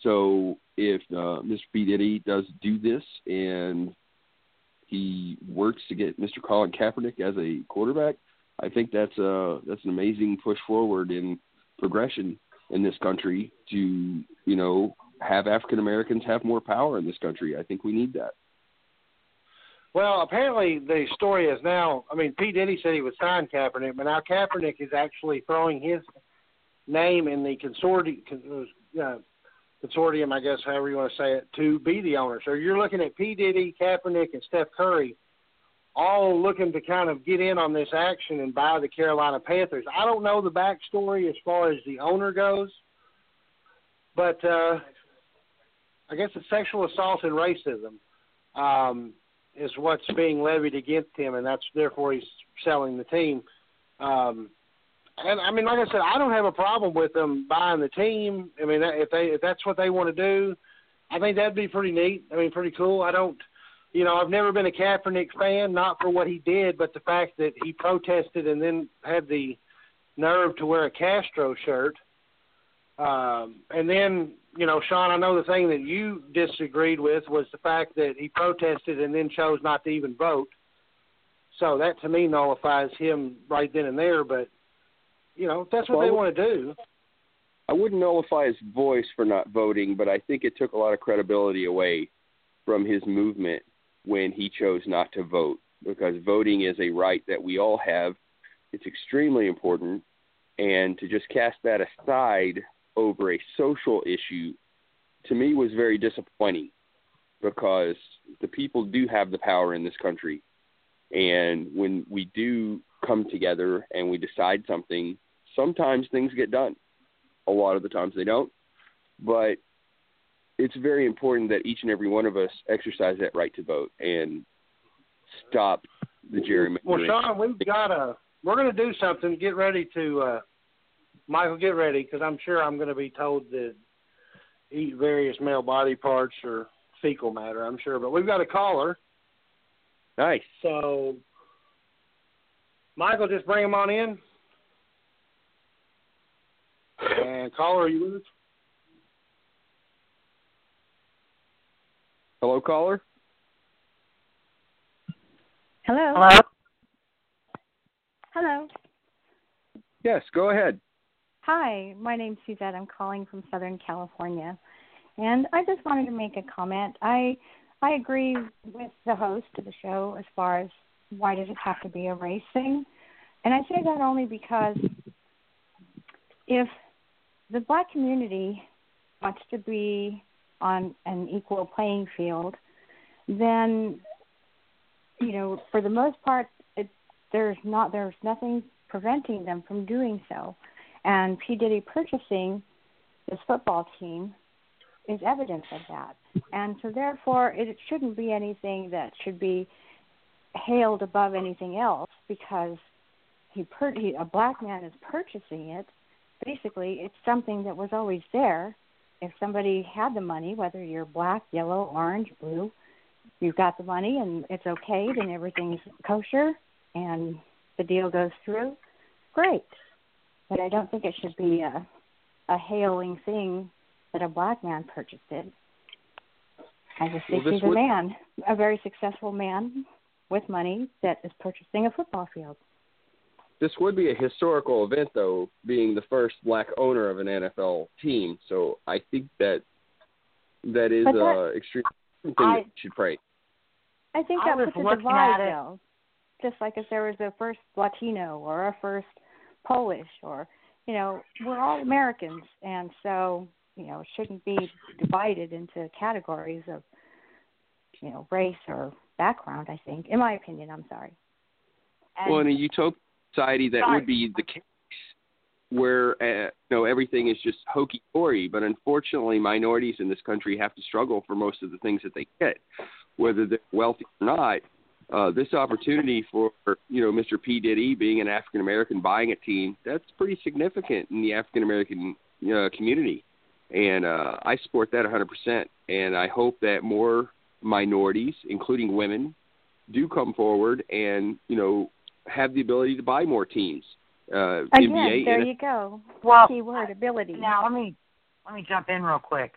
So if uh, Mr. P Diddy does do this and he works to get Mr. Colin Kaepernick as a quarterback, I think that's a that's an amazing push forward in progression in this country to you know have African Americans have more power in this country. I think we need that. Well, apparently the story is now. I mean, P Diddy said he would sign Kaepernick, but now Kaepernick is actually throwing his name in the consortium, uh, consortium, I guess, however you want to say it, to be the owner. So you're looking at P Diddy, Kaepernick, and Steph Curry, all looking to kind of get in on this action and buy the Carolina Panthers. I don't know the backstory as far as the owner goes, but uh, I guess it's sexual assault and racism. Um, is what's being levied against him, and that's therefore he's selling the team. Um, and I mean, like I said, I don't have a problem with them buying the team. I mean, if they if that's what they want to do, I think that'd be pretty neat. I mean, pretty cool. I don't, you know, I've never been a Kaepernick fan, not for what he did, but the fact that he protested and then had the nerve to wear a Castro shirt. Um, and then you know, Sean, I know the thing that you disagreed with was the fact that he protested and then chose not to even vote. So that to me nullifies him right then and there. But you know, that's what well, they want to do. I wouldn't nullify his voice for not voting, but I think it took a lot of credibility away from his movement when he chose not to vote because voting is a right that we all have. It's extremely important. And to just cast that aside over a social issue to me was very disappointing because the people do have the power in this country. And when we do come together and we decide something, sometimes things get done. A lot of the times they don't. But it's very important that each and every one of us exercise that right to vote and stop the gerrymandering. Well, Sean, we've got a. We're going to do something. Get ready to, uh, Michael. Get ready because I'm sure I'm going to be told to eat various male body parts or fecal matter. I'm sure, but we've got a caller. Nice. So, Michael, just bring him on in. And caller, are you with us? Hello, caller. Hello. Hello? Hello. Yes, go ahead. Hi, my name's Suzette. I'm calling from Southern California, and I just wanted to make a comment. I I agree with the host of the show as far as why does it have to be a race thing, and I say that only because if the black community wants to be on an equal playing field, then you know for the most part it, there's not there's nothing preventing them from doing so and P. Diddy purchasing this football team is evidence of that. And so, therefore, it shouldn't be anything that should be hailed above anything else because he, per- he a black man is purchasing it. Basically, it's something that was always there. If somebody had the money, whether you're black, yellow, orange, blue, you've got the money and it's okayed and everything's kosher and the deal goes through, great but I don't think it should be a a hailing thing that a black man purchased it. I just think Well, he's a would- man, a very successful man with money that is purchasing a football field. This would be a historical event, though, being the first black owner of an NFL team. So I think that that is But that- uh, extreme thing I- that should pray. I think I that was puts a divide, at it- though. Just like if there was a first Latino or a first Polish or you know, we're all Americans and so, you know, shouldn't be divided into categories of you know, race or background, I think. In my opinion, I'm sorry. And well, in a utopian society, that Sorry. would be the case, where uh, you know everything is just hokey pokey. But unfortunately, minorities in this country have to struggle for most of the things that they get, whether they're wealthy or not. Uh, this opportunity for you know Mr. P Diddy being an African American buying a team that's pretty significant in the African American uh, community, and uh, I support that 100%. And I hope that more minorities, including women, do come forward and you know have the ability to buy more teams. Uh, Again, NBA, there NFL you go. Well, Key word ability. Now let me let me jump in real quick.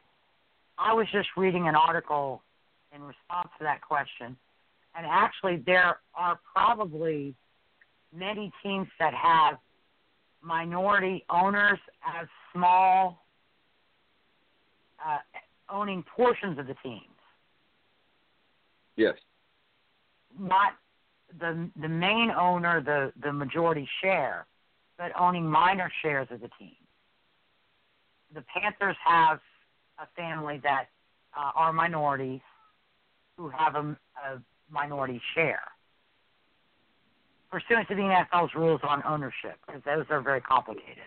I was just reading an article in response to that question, and actually there are probably many teams that have minority owners as small uh, owning portions of the teams, yes. not the the main owner, the the majority share, but owning minor shares of the team. The Panthers have a family that uh, are minorities who have a, a minority share, pursuant to the NFL's rules on ownership, because those are very complicated.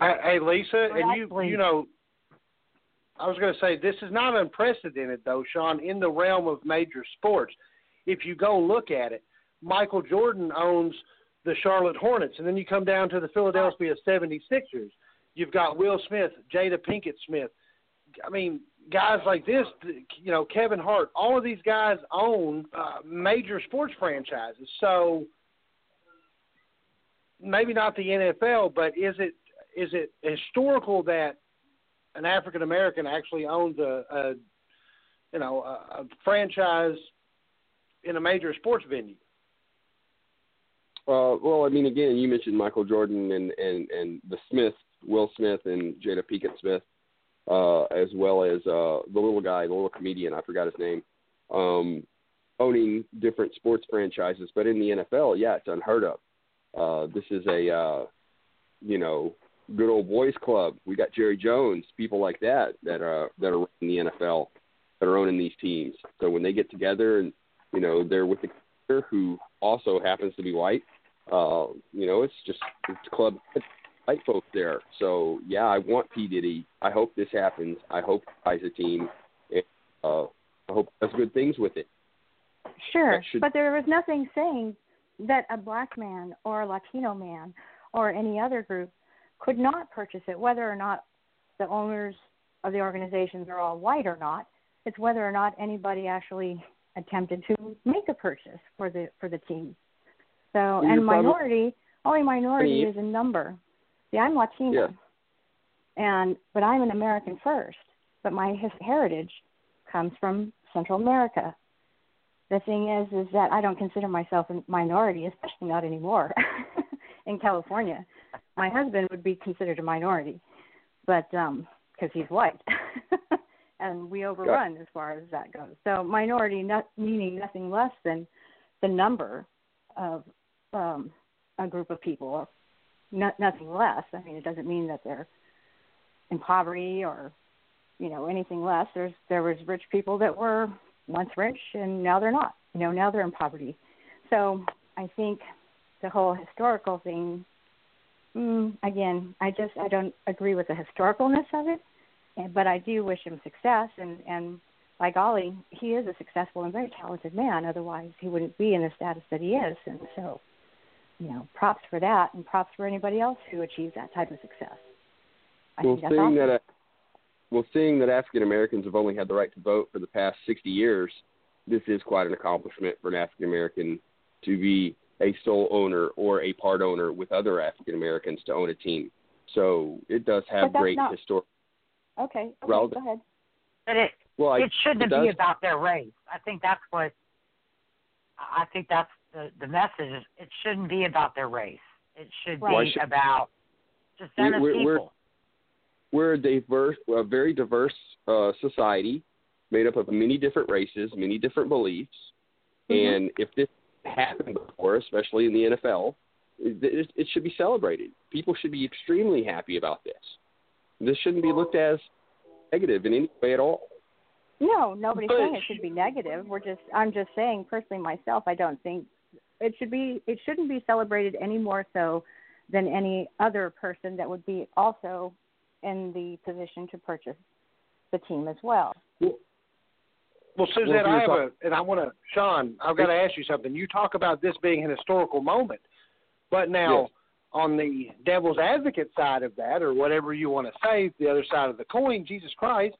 Hey, Lisa, Well, and you you know, I was going to say this is not unprecedented though, Sean, in the realm of major sports. If you go look at it, Michael Jordan owns the Charlotte Hornets, and then you come down to the Philadelphia 76ers. You've got Will Smith, Jada Pinkett Smith. I mean, guys like this, you know, Kevin Hart. All of these guys own uh, major sports franchises. So maybe not the NFL, but is it is it historical that an African American actually owns a, a you know a, a franchise in a major sports venue? Uh, well, I mean, again, you mentioned Michael Jordan and and and the Smith, Will Smith, and Jada Pinkett Smith, uh, as well as uh, the little guy, the little comedian, I forgot his name, um, owning different sports franchises. But in the NFL, yeah, it's unheard of. Uh, this is a uh, you know good old boys club. We got Jerry Jones, people like that that are that are in the NFL that are owning these teams. So when they get together and you know they're with the who also happens to be white. Uh, you know, it's just it's club white folks there. So yeah, I want P Diddy. I hope this happens. I hope buys a team. And, uh, I hope does good things with it. Sure, should- but there was nothing saying that a black man or a Latino man or any other group could not purchase it, whether or not the owners of the organizations are all white or not. It's whether or not anybody actually attempted to make a purchase for the for the team. So, and minority, only minority is a number. See, I'm Latino, Yeah. and but I'm an American first. But my his, heritage comes from Central America. The thing is, is that I don't consider myself a minority, especially not anymore (laughs) in California. My husband would be considered a minority, but um because he's white, (laughs) and we overrun as far as that goes. So minority, not meaning nothing less than the number of um a group of people, nothing less. I mean, it doesn't mean that they're in poverty or you know anything less. There's there was rich people that were once rich and now they're not. You know, now they're in poverty. So I think the whole historical thing. Mm, again, I just I don't agree with the historicalness of it, but I do wish him success. And and by golly, he is a successful and very talented man. Otherwise, he wouldn't be in the status that he is. And so, you know, props for that, and props for anybody else who achieves that type of success. I well, think that's seeing awesome. that, uh, well, seeing that African Americans have only had the right to vote for the past 60 years, this is quite an accomplishment for an African American to be a sole owner or a part owner with other African Americans to own a team. So it does have great not- historic. Okay, okay relevant- go ahead. But it Well, I, it shouldn't it be about their race. I think that's what I think that's the the message. is It shouldn't be about their race. It should Right. Be should- about just We- them as we're- we're- people. we're a diverse, a very diverse uh, society made up of many different races, many different beliefs. Mhm. And if this happened before, especially in the NFL, it, it, it should be celebrated. People should be extremely happy about this. This shouldn't be looked at as negative in any way at all. No, nobody's But- saying it should be negative. We're just I'm just saying personally myself I don't think it should be it shouldn't be celebrated any more so than any other person that would be also in the position to purchase the team as well. Well, Well, Suzette, if I have talk- a, and I want to, Sean, I've got to ask you something. You talk about this being an historical moment, but now Yes. on the devil's advocate side of that, or whatever you want to say, the other side of the coin, Jesus Christ,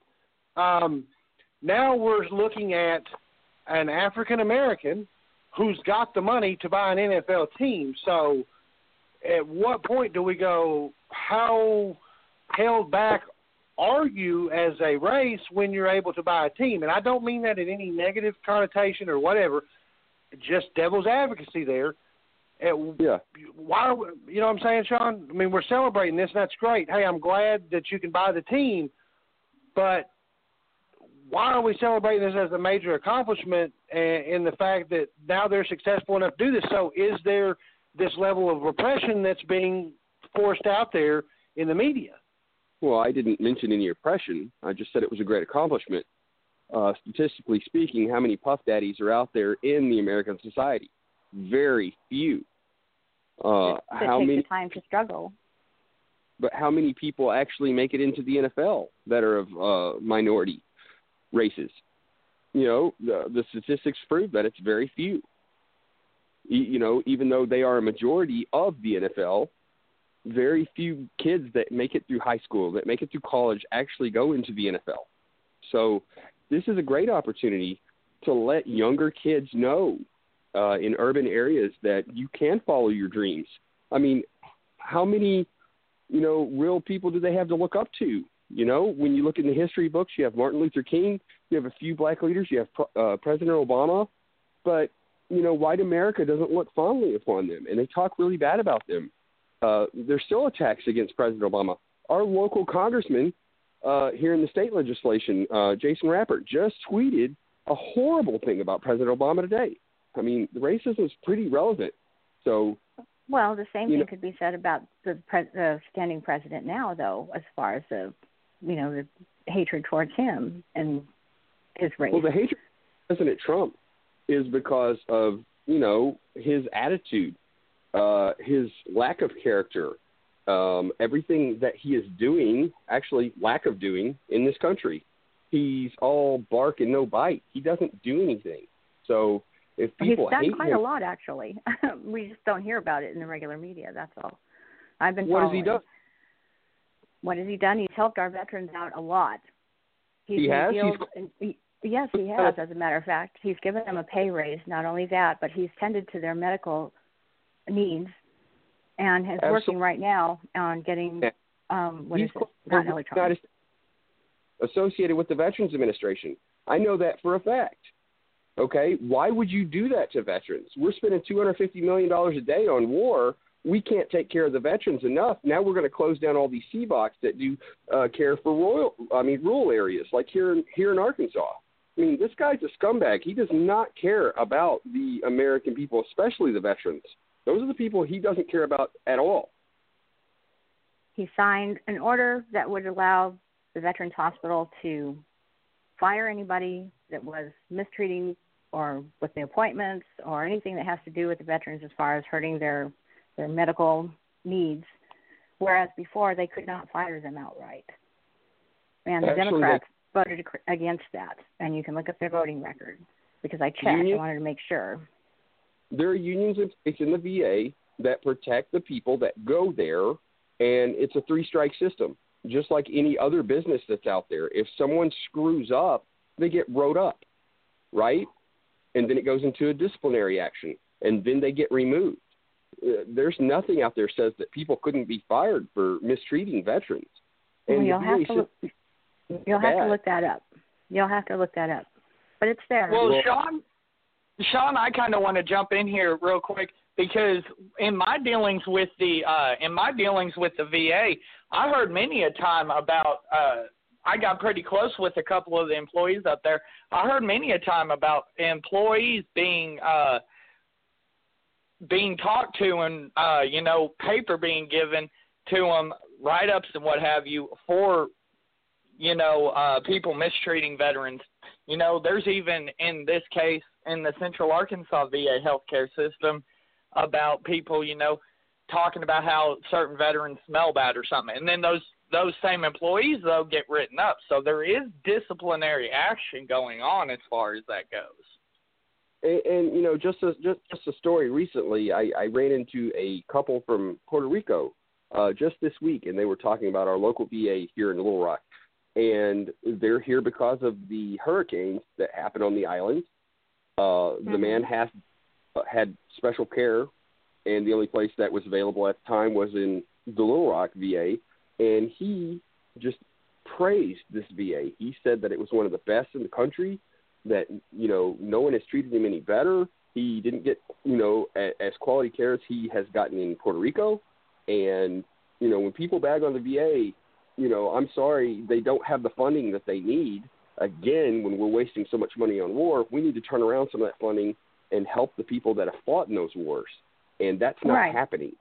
um, now we're looking at an African American who's got the money to buy an NFL team. So, at what point do we go? How held back are you as a race when you're able to buy a team? And I don't mean that in any negative connotation or whatever. Just devil's advocacy there. At, Yeah. why are we, you know what I'm saying, Sean? I mean, we're celebrating this, and that's great. Hey, I'm glad that you can buy the team, but why are we celebrating this as a major accomplishment and in the fact that now they're successful enough to do this? So, is there this level of repression that's being forced out there in the media? Well, I didn't mention any oppression. I just said it was a great accomplishment. Uh, statistically speaking, how many puff daddies are out there in the American society? Very few. Uh, that how takes many? the time to struggle. But how many people actually make it into the NFL that are of uh, minority races? You know, the, the statistics prove that it's very few. You know, even though they are a majority of the NFL, very few kids that make it through high school, that make it through college, actually go into the NFL. So this is a great opportunity to let younger kids know uh, in urban areas that you can follow your dreams. I mean, how many, you know, real people do they have to look up to? You know, when you look in the history books, you have Martin Luther King, you have a few black leaders, you have uh, President Obama, but you know, white America doesn't look fondly upon them, and they talk really bad about them. Uh, there's still attacks against President Obama. Our local congressman uh, here in the state legislation, uh, Jason Rapert, just tweeted a horrible thing about President Obama today. I mean, the racism is pretty relevant. So, Well, the same thing know- could be said about the pre- the standing president now, though, as far as the you know the hatred towards him and his race. well, the hatred President Trump is because of you know his attitude, uh, his lack of character, um, everything that he is doing, actually lack of doing in this country. He's all bark and no bite. He doesn't do anything. So if people He's done quite him, a lot, actually. (laughs) we just don't hear about it in the regular media. That's all. I've been what has he done? What has he done? He's helped our veterans out a lot. He's He has? He's- he- yes, he has. As a matter of fact, he's given them a pay raise. Not only that, but he's tended to their medical needs, and is Absol- working right now on getting Yeah. um, what He's is it? Not electronic. Associated with the Veterans Administration. I know that for a fact. Okay, why would you do that to veterans? We're spending two hundred fifty million dollars a day on war. We can't take care of the veterans enough. Now we're going to close down all these CBOCs that do uh, care for royal, I mean, rural areas like here in here in Arkansas. I mean, this guy's a scumbag. He does not care about the American people, especially the veterans. Those are the people he doesn't care about at all. he signed an order that would allow the Veterans Hospital to fire anybody that was mistreating or with the appointments or anything that has to do with the veterans as far as hurting their their medical needs. Whereas before they could not fire them outright. And the Actually, they- Democrats voted against that. And you can look up their voting record because I checked. Union- I wanted to make sure. there are unions in place in the VA that protect the people that go there, and it's a three strike system, just like any other business that's out there. If someone screws up, they get wrote up, right? And then it goes into a disciplinary action, and then they get removed. Uh, there's nothing out there says that people couldn't be fired for mistreating veterans. And the you'll VA have to look, you'll have to look that up. You'll have to look that up. But it's there. Well, Well- Sean, Sean, I kind of want to jump in here real quick because in my dealings with the uh, in my dealings with the VA, I heard many a time about. Uh, I got pretty close with a couple of the employees up there. I heard many a time about employees being uh, being talked to and uh, you know paper being given to them, write ups and what have you for you know uh, people mistreating veterans you know, there's even in this case in the Central Arkansas VA healthcare system about people, you know, talking about how certain veterans smell bad or something, and then those those same employees though get written up. So there is disciplinary action going on as far as that goes. And, and you know, just a just just a story. Recently, I, I ran into a couple from Puerto Rico uh, just this week, and they were talking about our local VA here in Little Rock, and they're here because of the hurricanes that happened on the island. Uh, The Mhm. man has uh, had special care, and the only place that was available at the time was in the Little Rock VA, and he just praised this VA. He said that it was one of the best in the country that you know no one has treated him any better. He didn't get you know a, as quality care as he has gotten in Puerto Rico, and you know when people bag on the VA, you know I'm sorry they don't have the funding that they need. Again, when we're wasting so much money on war, we need to turn around some of that funding and help the people that have fought in those wars, and that's not Right. happening.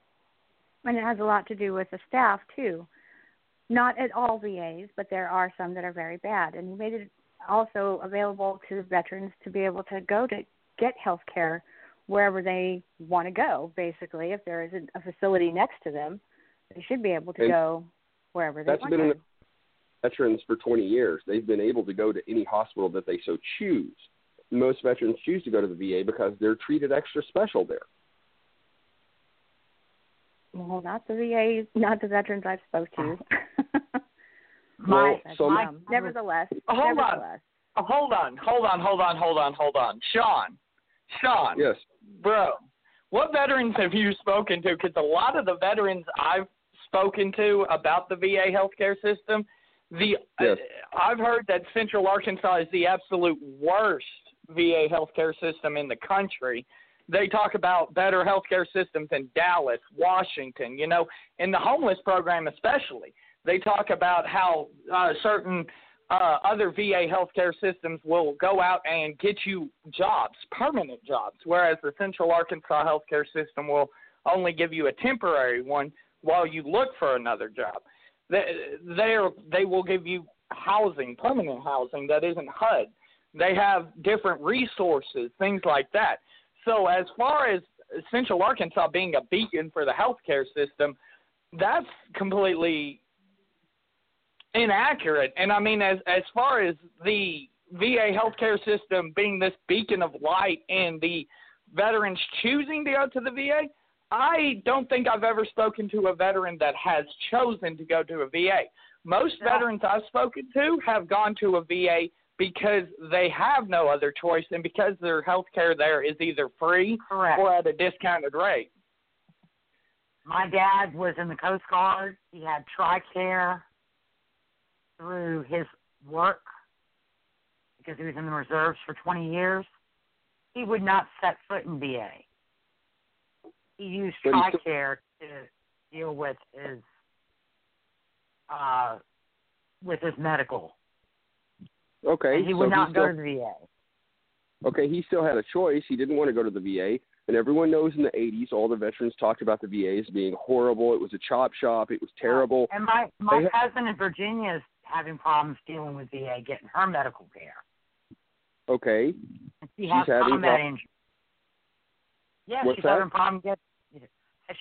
and it has a lot to do with the staff too. Not at all VAs, but there are some that are very bad. And he made it also available to veterans to be able to go to get health care wherever they want to go. Basically, if there isn't a facility next to them, they should be able to And go wherever they that's want been to. an- veterans for 20 years. They've been able to go to any hospital that they so choose. Most veterans choose to go to the VA because they're treated extra special there. Well, not the VA, not the veterans I've spoke to. (laughs) (laughs) Well, so- my- nevertheless, Hold on. nevertheless, Oh, hold on, hold on, hold on, hold on, hold on. Sean, Sean, Yes. bro, what veterans have you spoken to? Because a lot of the veterans I've spoken to about the VA healthcare system, the Yes. uh, I've heard that Central Arkansas is the absolute worst VA healthcare system in the country. They talk about better healthcare systems in Dallas, Washington, you know, in the homeless program especially. They talk about how uh, certain uh, other VA healthcare systems will go out and get you jobs, permanent jobs, whereas the Central Arkansas healthcare system will only give you a temporary one while you look for another job. They they will give you housing, permanent housing that isn't HUD. They have different resources, things like that. So as far as Central Arkansas being a beacon for the healthcare system, that's completely inaccurate. And I mean, as as far as the VA healthcare system being this beacon of light and the veterans choosing to go to the VA, I don't think I've ever spoken to a veteran that has chosen to go to a VA. Most Yeah. veterans I've spoken to have gone to a VA because they have no other choice and because their health care there is either free Correct. or at a discounted rate. My dad was in the Coast Guard. He had TRICARE through his work because he was in the reserves for 20 years. He would not set foot in VA. He used he TRICARE to deal with his uh, with his medical. Okay, And he so would not still, go to the VA. okay, he still had a choice. He didn't want to go to the VA, and everyone knows in the '80s, all the veterans talked about the VA as being horrible. It was a chop shop. It was terrible. And my my They cousin in Virginia is having problems dealing with VA getting her medical care. Okay, She She's has having combat prob- injury. Yeah, What's she's that? having problem get.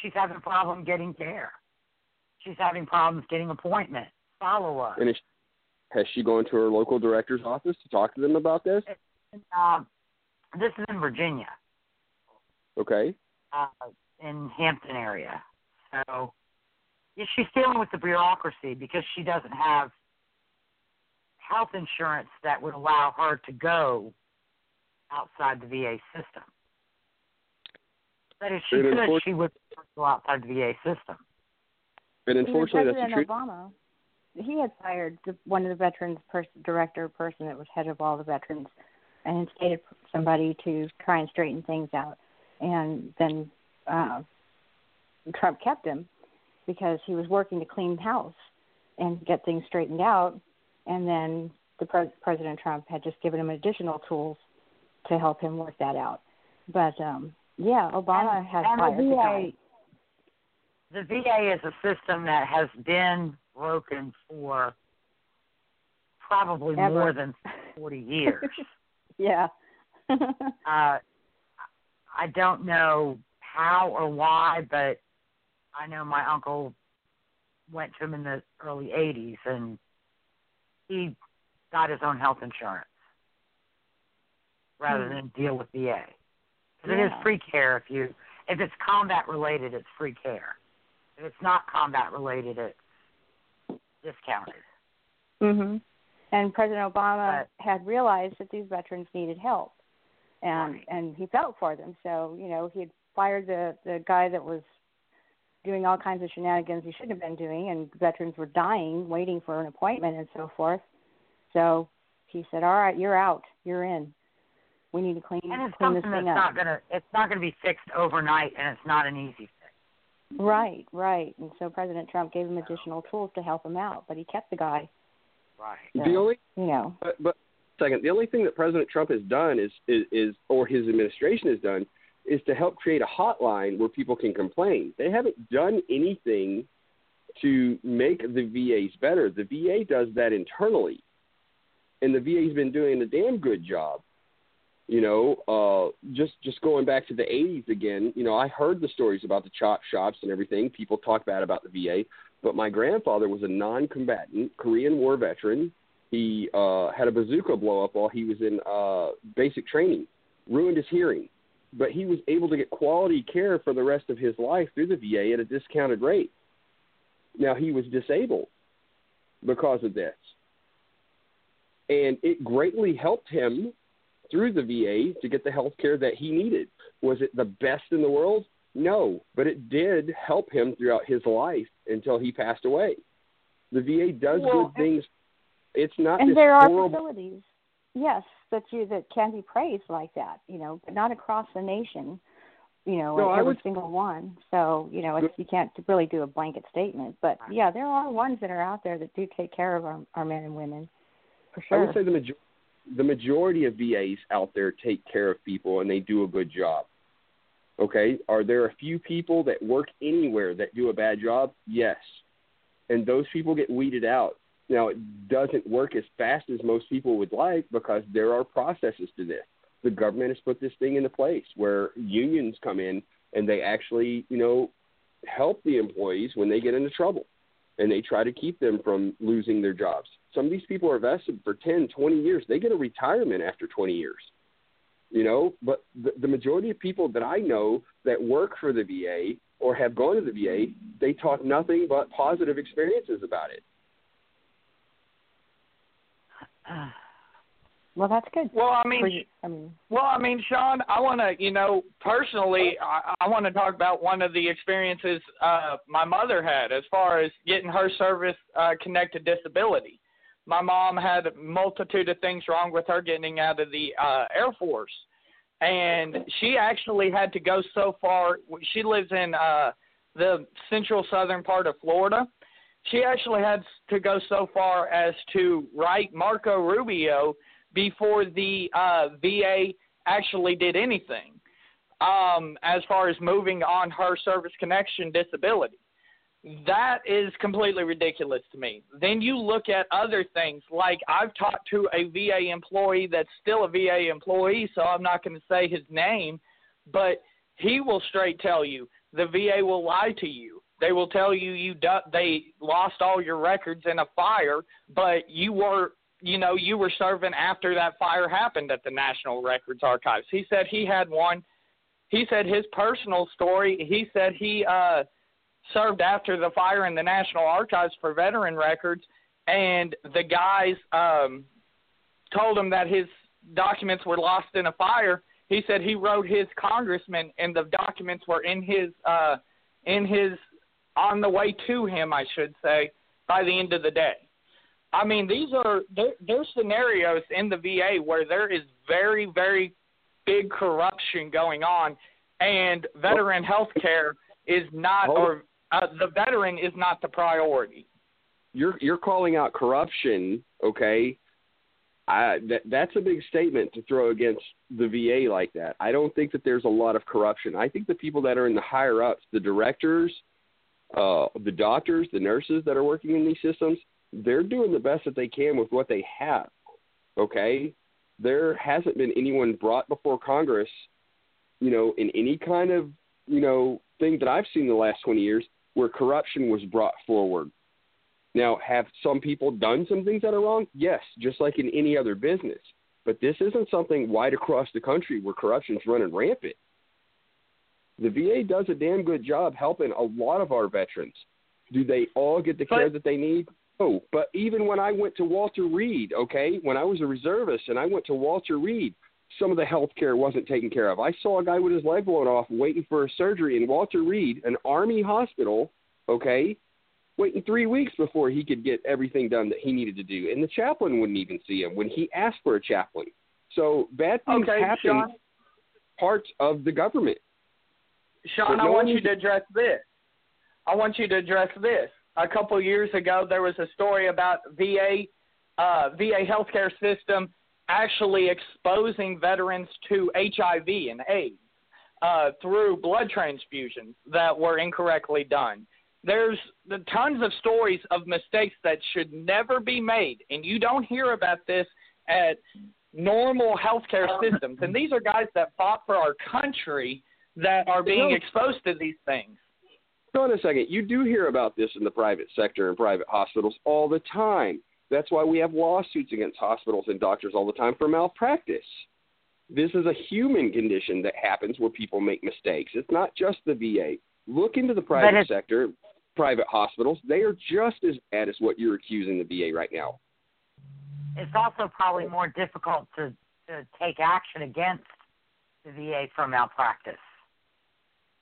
She's having problem getting care. She's having problems getting appointments, follow up. and is, has she gone to her local director's office to talk to them about this? Uh, this is in Virginia, Okay, uh, in Hampton area. So yeah, she's dealing with the bureaucracy because she doesn't have health insurance that would allow her to go outside the VA system. But if she And could, unfor- she would go outside the VA system. and unfortunately, that's the President truth. Obama, he had fired the, one of the veterans pers- director person that was head of all the veterans, and instated somebody to try and straighten things out. And then uh, Trump kept him because he was working to clean house and get things straightened out. And then the pres- President Trump had just given him additional tools to help him work that out. But um, yeah, Obama and, has and fired the the. VA, the VA is a system that has been broken for probably Ever. more than 40 years. (laughs) yeah. (laughs) uh, I don't know how or why, but I know my uncle went to him in the early 80s and he got his own health insurance rather Hmm. than deal with VA. 'Cause It is Yeah. free care if you if it's combat related, it's free care. If it's not combat related, it's discounted. Mhm. And President Obama But- had realized that these veterans needed help, and Right. and he felt for them. So you know he had fired the the guy that was doing all kinds of shenanigans he shouldn't have been doing, and veterans were dying, waiting for an appointment and so forth. So he said, "All right, you're out. You're in. We need to clean And it's clean this something that's up." not gonna it's not gonna be fixed overnight and it's not an easy fix. Right, right. And so President Trump gave him additional tools to help him out, but he kept the guy. Right. So, The only you know. But, but second, the only thing that President Trump has done is, is, is, or his administration has done, is to help create a hotline where people can complain. They haven't done anything to make the VAs better. The VA does that internally, and the VA's been doing a damn good job. You know, uh, just just going back to the '80s again. You know, I heard the stories about the chop shops and everything. People talk bad about the VA, but my grandfather was a non-combatant Korean War veteran. He uh, had a bazooka blow up while he was in uh, basic training, ruined his hearing, but he was able to get quality care for the rest of his life through the VA at a discounted rate. Now he was disabled because of this, and it greatly helped him through the VA to get the health care that he needed. Was it the best in the world? No, but it did help him throughout his life until he passed away. The VA does Well, good things. It's not and there are horrible. facilities, yes, that you that can be praised like that, you know, but not across the nation. You know, No, every would- single one. So you know, it's, you can't really do a blanket statement, but yeah, there are ones that are out there that do take care of our, our men and women, for sure. I would say the major- the majority of VAs out there take care of people and they do a good job. Okay, are there a few people that work anywhere that do a bad job? Yes, and those people get weeded out. Now it doesn't work as fast as most people would like because there are processes to this. The government has put this thing into place where unions come in and they actually, you know, help the employees when they get into trouble and they try to keep them from losing their jobs. Some of these people are vested for 10, 20 years. They get a retirement after 20 years. You know, but the, the majority of people that I know that work for the VA or have gone to the VA, they talk nothing but positive experiences about it. (sighs) Well, that's good. Well, I mean, I mean, well, I mean, Sean, I want to, you know, personally, I, I want to talk about one of the experiences uh, my mother had as far as getting her service uh, connected disability. My mom had a multitude of things wrong with her getting out of the uh, Air Force, and she actually had to go so far. She lives in uh, the central southern part of Florida. She actually had to go so far as to write Marco Rubio before the uh, VA actually did anything um, as far as moving on her service connection disability. That is completely ridiculous to me. Then you look at other things like I've talked to a VA employee that's still a VA employee, so I'm not going to say his name, but he will straight tell you the VA will lie to you. They will tell you you du- they lost all your records in a fire, but you were you know, you were serving after that fire happened at the National Records Archives. He said he had one. He said his personal story. He said he uh, served after the fire in the National Archives for veteran records, and the guys um, told him that his documents were lost in a fire. He said he wrote his congressman, and the documents were in his uh, in his on the way to him, I should say, by the end of the day. I mean, these are there, there's scenarios in the VA where there is very, very big corruption going on, and veteran health care is not, or uh, the veteran is not the priority. You're you're calling out corruption, okay? I, that that's a big statement to throw against the VA like that. I don't think that there's a lot of corruption. I think the people that are in the higher ups, the directors, uh, the doctors, the nurses that are working in these systems, they're doing the best that they can with what they have. Okay? There hasn't been anyone brought before Congress, you know, in any kind of, you know, thing that I've seen in the last 20 years where corruption was brought forward. Now, have some people done some things that are wrong? Yes, just like in any other business. But this isn't something wide across the country where corruption's running rampant. The VA does a damn good job helping a lot of our veterans. Do they all get the care but, that they need? Oh, but even when I went to Walter Reed, okay, when I was a reservist and I went to Walter Reed, some of the health care wasn't taken care of. I saw a guy with his leg blown off waiting for a surgery in Walter Reed, an Army hospital, okay, waiting three weeks before he could get everything done that he needed to do. And the chaplain wouldn't even see him when he asked for a chaplain. So bad things okay, happen parts of the government. Sean, But I want you to address this. I want you to address this. A couple years ago, there was a story about VA uh, VA healthcare system actually exposing veterans to HIV and AIDS uh, through blood transfusions that were incorrectly done. There's the tons of stories of mistakes that should never be made, and you don't hear about this at normal healthcare systems. And these are guys that fought for our country that are being No. exposed to these things. Hold on a second. You do hear about this in the private sector and private hospitals all the time. That's why we have lawsuits against hospitals and doctors all the time for malpractice. This is a human condition that happens where people make mistakes. It's not just the VA. Look into the private sector, private hospitals. They are just as bad as what you're accusing the VA right now. It's also probably more difficult to, to take action against the VA for malpractice.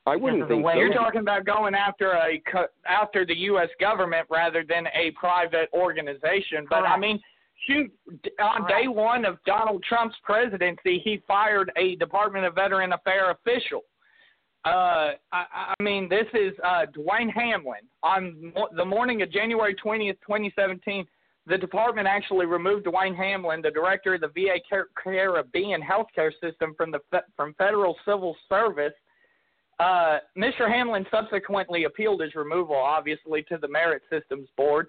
I wouldn't of the think way so. You're talking about going after a after the U.S. government rather than a private organization. But I mean, shoot, on Correct. day one of Donald Trump's presidency, he fired a Department of Veteran Affairs official. Uh, I, I mean, this is uh, Dwayne Hamlin. On mo- the morning of January 20th, 2017, the department actually removed Dwayne Hamlin, the director of the VA Car- Caribbean healthcare system, from the fe- from federal civil service uh, Mr. Hamlin subsequently appealed his removal, obviously, to the Merit Systems Board.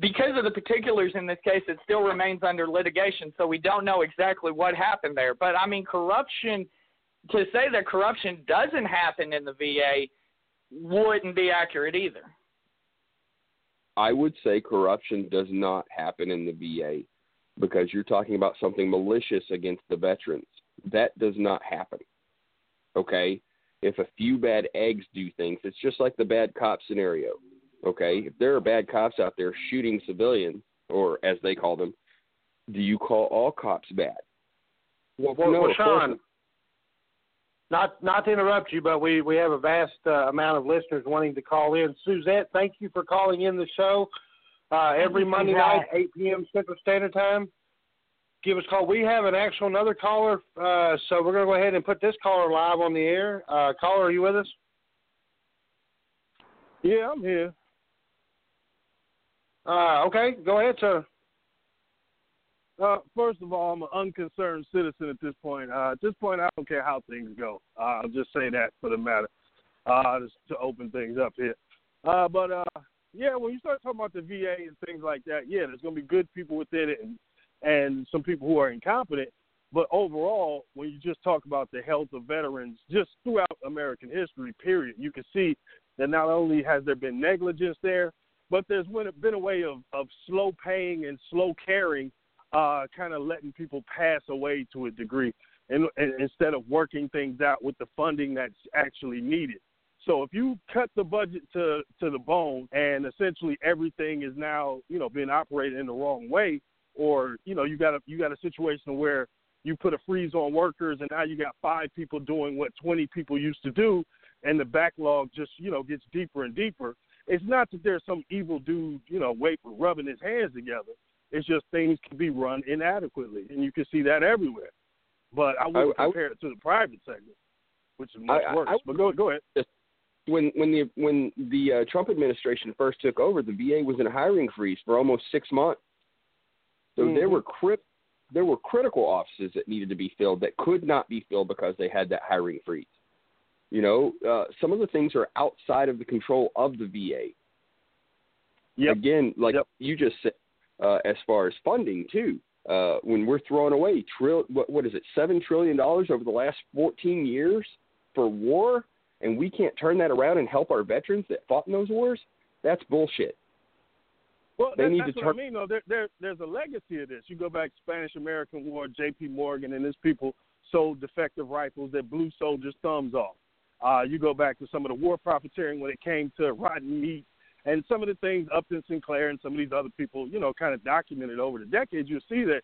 Because of the particulars in this case, it still remains under litigation, so we don't know exactly what happened there. But I mean, corruption, to say that corruption doesn't happen in the VA, wouldn't be accurate either. I would say corruption does not happen in the VA because you're talking about something malicious against the veterans. That does not happen. Okay? If a few bad eggs do things, it's just like the bad cop scenario. Okay? If there are bad cops out there shooting civilians, or as they call them, do you call all cops bad? Well, well, no, well Sean, not not to interrupt you, but we we have a vast uh, amount of listeners wanting to call in. Suzette, thank you for calling in the show uh, every Monday night, 8 p.m. Central Standard Time. Give us a call. We have an actual another caller, uh, so we're going to go ahead and put this caller live on the air. Uh, caller, are you with us? Yeah, I'm here. Uh, okay, go ahead, sir. Uh, first of all, I'm an unconcerned citizen at this point. Uh, at this point, I don't care how things go. Uh, I'll just say that for the matter, uh, just to open things up here. Uh, but uh, yeah, when you start talking about the VA and things like that, yeah, there's going to be good people within it and and some people who are incompetent. But overall, when you just talk about the health of veterans, just throughout American history, period, you can see that not only has there been negligence there, but there's been a way of, of slow paying and slow caring uh, kind of letting people pass away to a degree, and, and instead of working things out with the funding that's actually needed. So if you cut the budget to to the bone, and essentially everything is now you know being operated in the wrong way, or you know you got a you got a situation where you put a freeze on workers, and now you got five people doing what 20 people used to do, and the backlog just you know gets deeper and deeper. It's not that there's some evil dude you know wait rubbing his hands together. It's just things can be run inadequately, and you can see that everywhere. But I wouldn't I- I- compare it to the private segment, which is much I- worse. I- but go go ahead. when when the when the uh, Trump administration first took over, the VA was in a hiring freeze for almost six months. So there Mhm. were crit there were critical offices that needed to be filled that could not be filled because they had that hiring freeze. You know, uh, some of the things are outside of the control of the VA. Yep. Again, like Yep. you just said, uh, as far as funding too, uh, when we're throwing away trill what, what is it seven trillion dollars over the last 14 years for war, and we can't turn that around and help our veterans that fought in those wars, that's bullshit. Well, They need that's to what turn- I mean. Though there, there, there's a legacy of this. You go back to Spanish American War, J.P. Morgan and his people sold defective rifles that blew soldiers' thumbs off. Uh, you go back to some of the war profiteering when it came to rotten meat and some of the things Upton Sinclair and some of these other people, you know, kind of documented over the decades. You see that,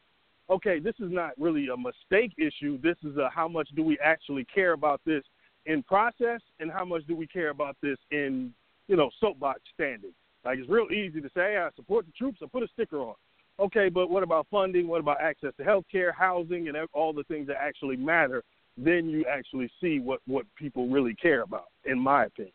okay, this is not really a mistake issue. This is a how much do we actually care about this in process and how much do we care about this in, you know, soapbox standing. Like it's real easy to say, I support the troops, I put a sticker on. Okay, but what about funding? What about access to health care, housing, and all the things that actually matter? Then you actually see what, what people really care about, in my opinion.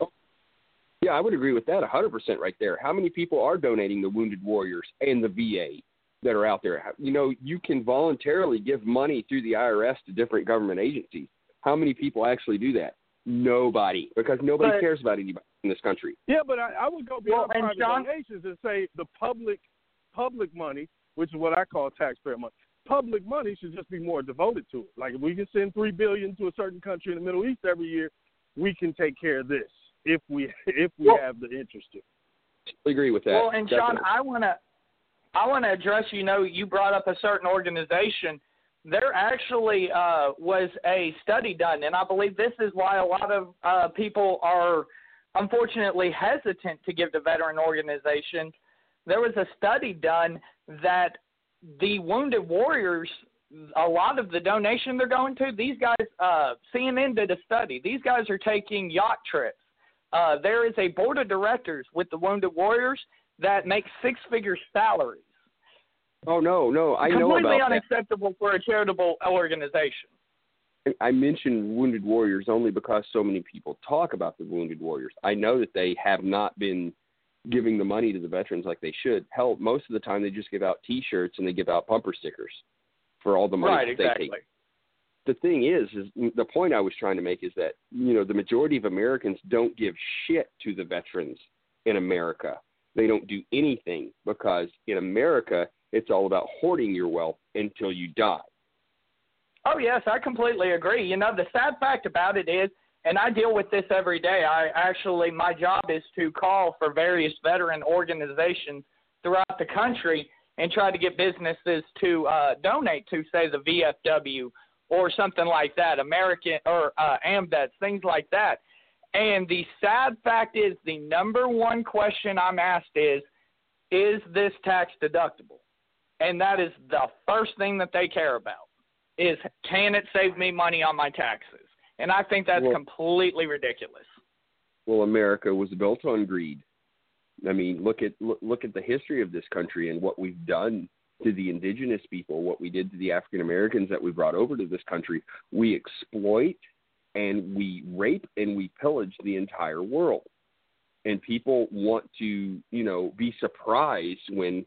Yeah, I would agree with that 100% right there. How many people are donating to Wounded Warriors and the VA that are out there? You know, you can voluntarily give money through the IRS to different government agencies. How many people actually do that? Nobody, because nobody But- cares about anybody in this country. Yeah, but I, I would go beyond Well, and private John- donations and say the public public money, which is what I call taxpayer money. Public money should just be more devoted to it. Like if we can send three billion to a certain country in the Middle East every year, we can take care of this if we (laughs) if we Well- have the interest to. I agree with that. Well, and Sean, definitely. I want to I want to address. You know, you brought up a certain organization. There actually uh, was a study done, and I believe this is why a lot of uh, people are unfortunately hesitant to give to veteran organizations. There was a study done that the Wounded Warriors, a lot of the donation they're going to, these guys, uh, CNN did a study. These guys are taking yacht trips. Uh, there is a board of directors with the Wounded Warriors that makes six figure salaries. oh no, no, I know Completely about that. unacceptable for a charitable organization. I mentioned Wounded Warriors only because so many people talk about the Wounded Warriors. I know that they have not been giving the money to the veterans like they should. Hell, most of the time they just give out T-shirts and they give out bumper stickers for all the money Right, that they exactly. take. The thing is, is the point I was trying to make is that you know the majority of Americans don't give shit to the veterans in America. They don't do anything because in America it's all about hoarding your wealth until you die. Oh yes, I completely agree. You know, the sad fact about it is and I deal with this every day. I actually my job is to call for various veteran organizations throughout the country and try to get businesses to uh, donate to, say, the VFW or something like that, American or uh, AMVETS, things like that. And the sad fact is, the number one question I'm asked is, is this tax deductible? And that is the first thing that they care about is can it save me money on my taxes? And I think that's well, completely ridiculous. Well, America was built on greed. I mean, look at look, look at the history of this country and what we've done to the indigenous people, what we did to the African Americans that we brought over to this country. We exploit and we rape and we pillage the entire world. And people want to, you know, be surprised when,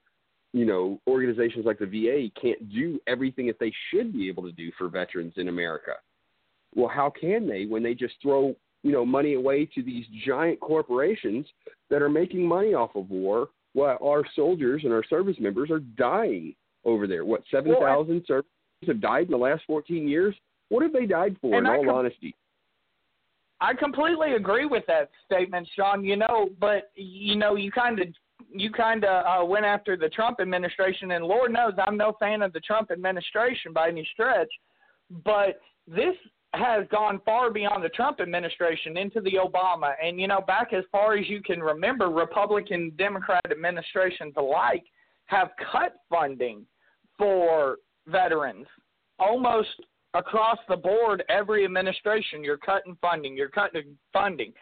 you know, organizations like the VA can't do everything that they should be able to do for veterans in America. Well, how can they when they just throw you know money away to these giant corporations that are making money off of war while our soldiers and our service members are dying over there. What seven thousand well, service have died in the last fourteen years? What have they died for? In I all com- honesty, I completely agree with that statement, Sean. You know, but you know, you kind of you kind of uh, went after the Trump administration, and Lord knows I'm no fan of the Trump administration by any stretch. But this has gone far beyond the Trump administration into the Obama. And, you know, back as far as you can remember, Republican, Democrat administrations alike have cut funding for veterans almost across the board. Every administration, you're cutting funding, you're cutting funding.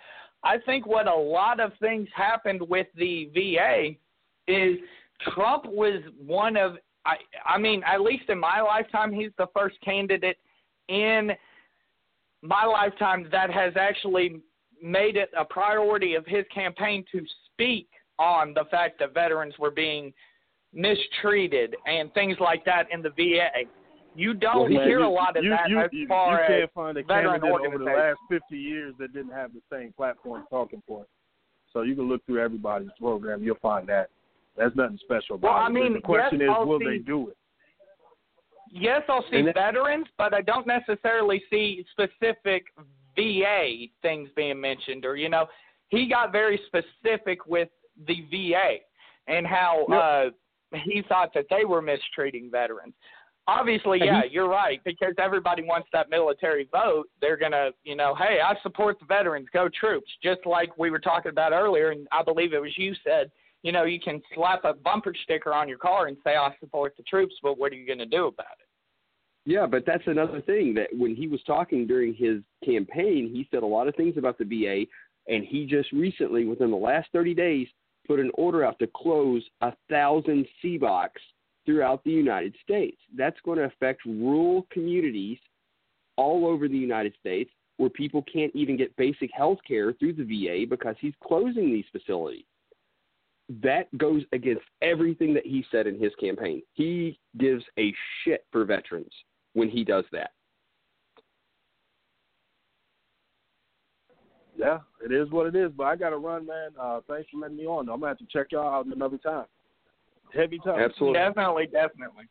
I think what a lot of things happened with the VA is Trump was one of, I, I mean, at least in my lifetime, he's the first candidate in my lifetime that has actually made it a priority of his campaign to speak on the fact that veterans were being mistreated and things like that in the VA. You don't well, hear you, a lot of you, that you, as you, far you can't as find a veteran candidate over the last 50 years that didn't have the same platform talking point. So you can look through everybody's program, you'll find that. That's nothing special about well, I it. mean, the question yes, is, I'll will see, they do it? Yes, I'll see veterans, but I don't necessarily see specific VA things being mentioned. Or you know, he got very specific with the VA and how yep. uh, he thought that they were mistreating veterans. Obviously, yeah, you're right because everybody wants that military vote. They're gonna, you know, hey, I support the veterans, go troops. Just like we were talking about earlier, and I believe it was you said, you know, you can slap a bumper sticker on your car and say I support the troops, but what are you going to do about it? Yeah, but that's another thing that when he was talking during his campaign, he said a lot of things about the VA, and he just recently, within the last 30 days, put an order out to close a thousand CBOCs throughout the United States. That's going to affect rural communities all over the United States where people can't even get basic health care through the VA because he's closing these facilities. That goes against everything that he said in his campaign. He gives a shit for veterans when he does that. Yeah, it is what it is. But I got to run, man. Uh, thanks for letting me on. I'm gonna have to check y'all out another time. Heavy time. Absolutely. Definitely, definitely.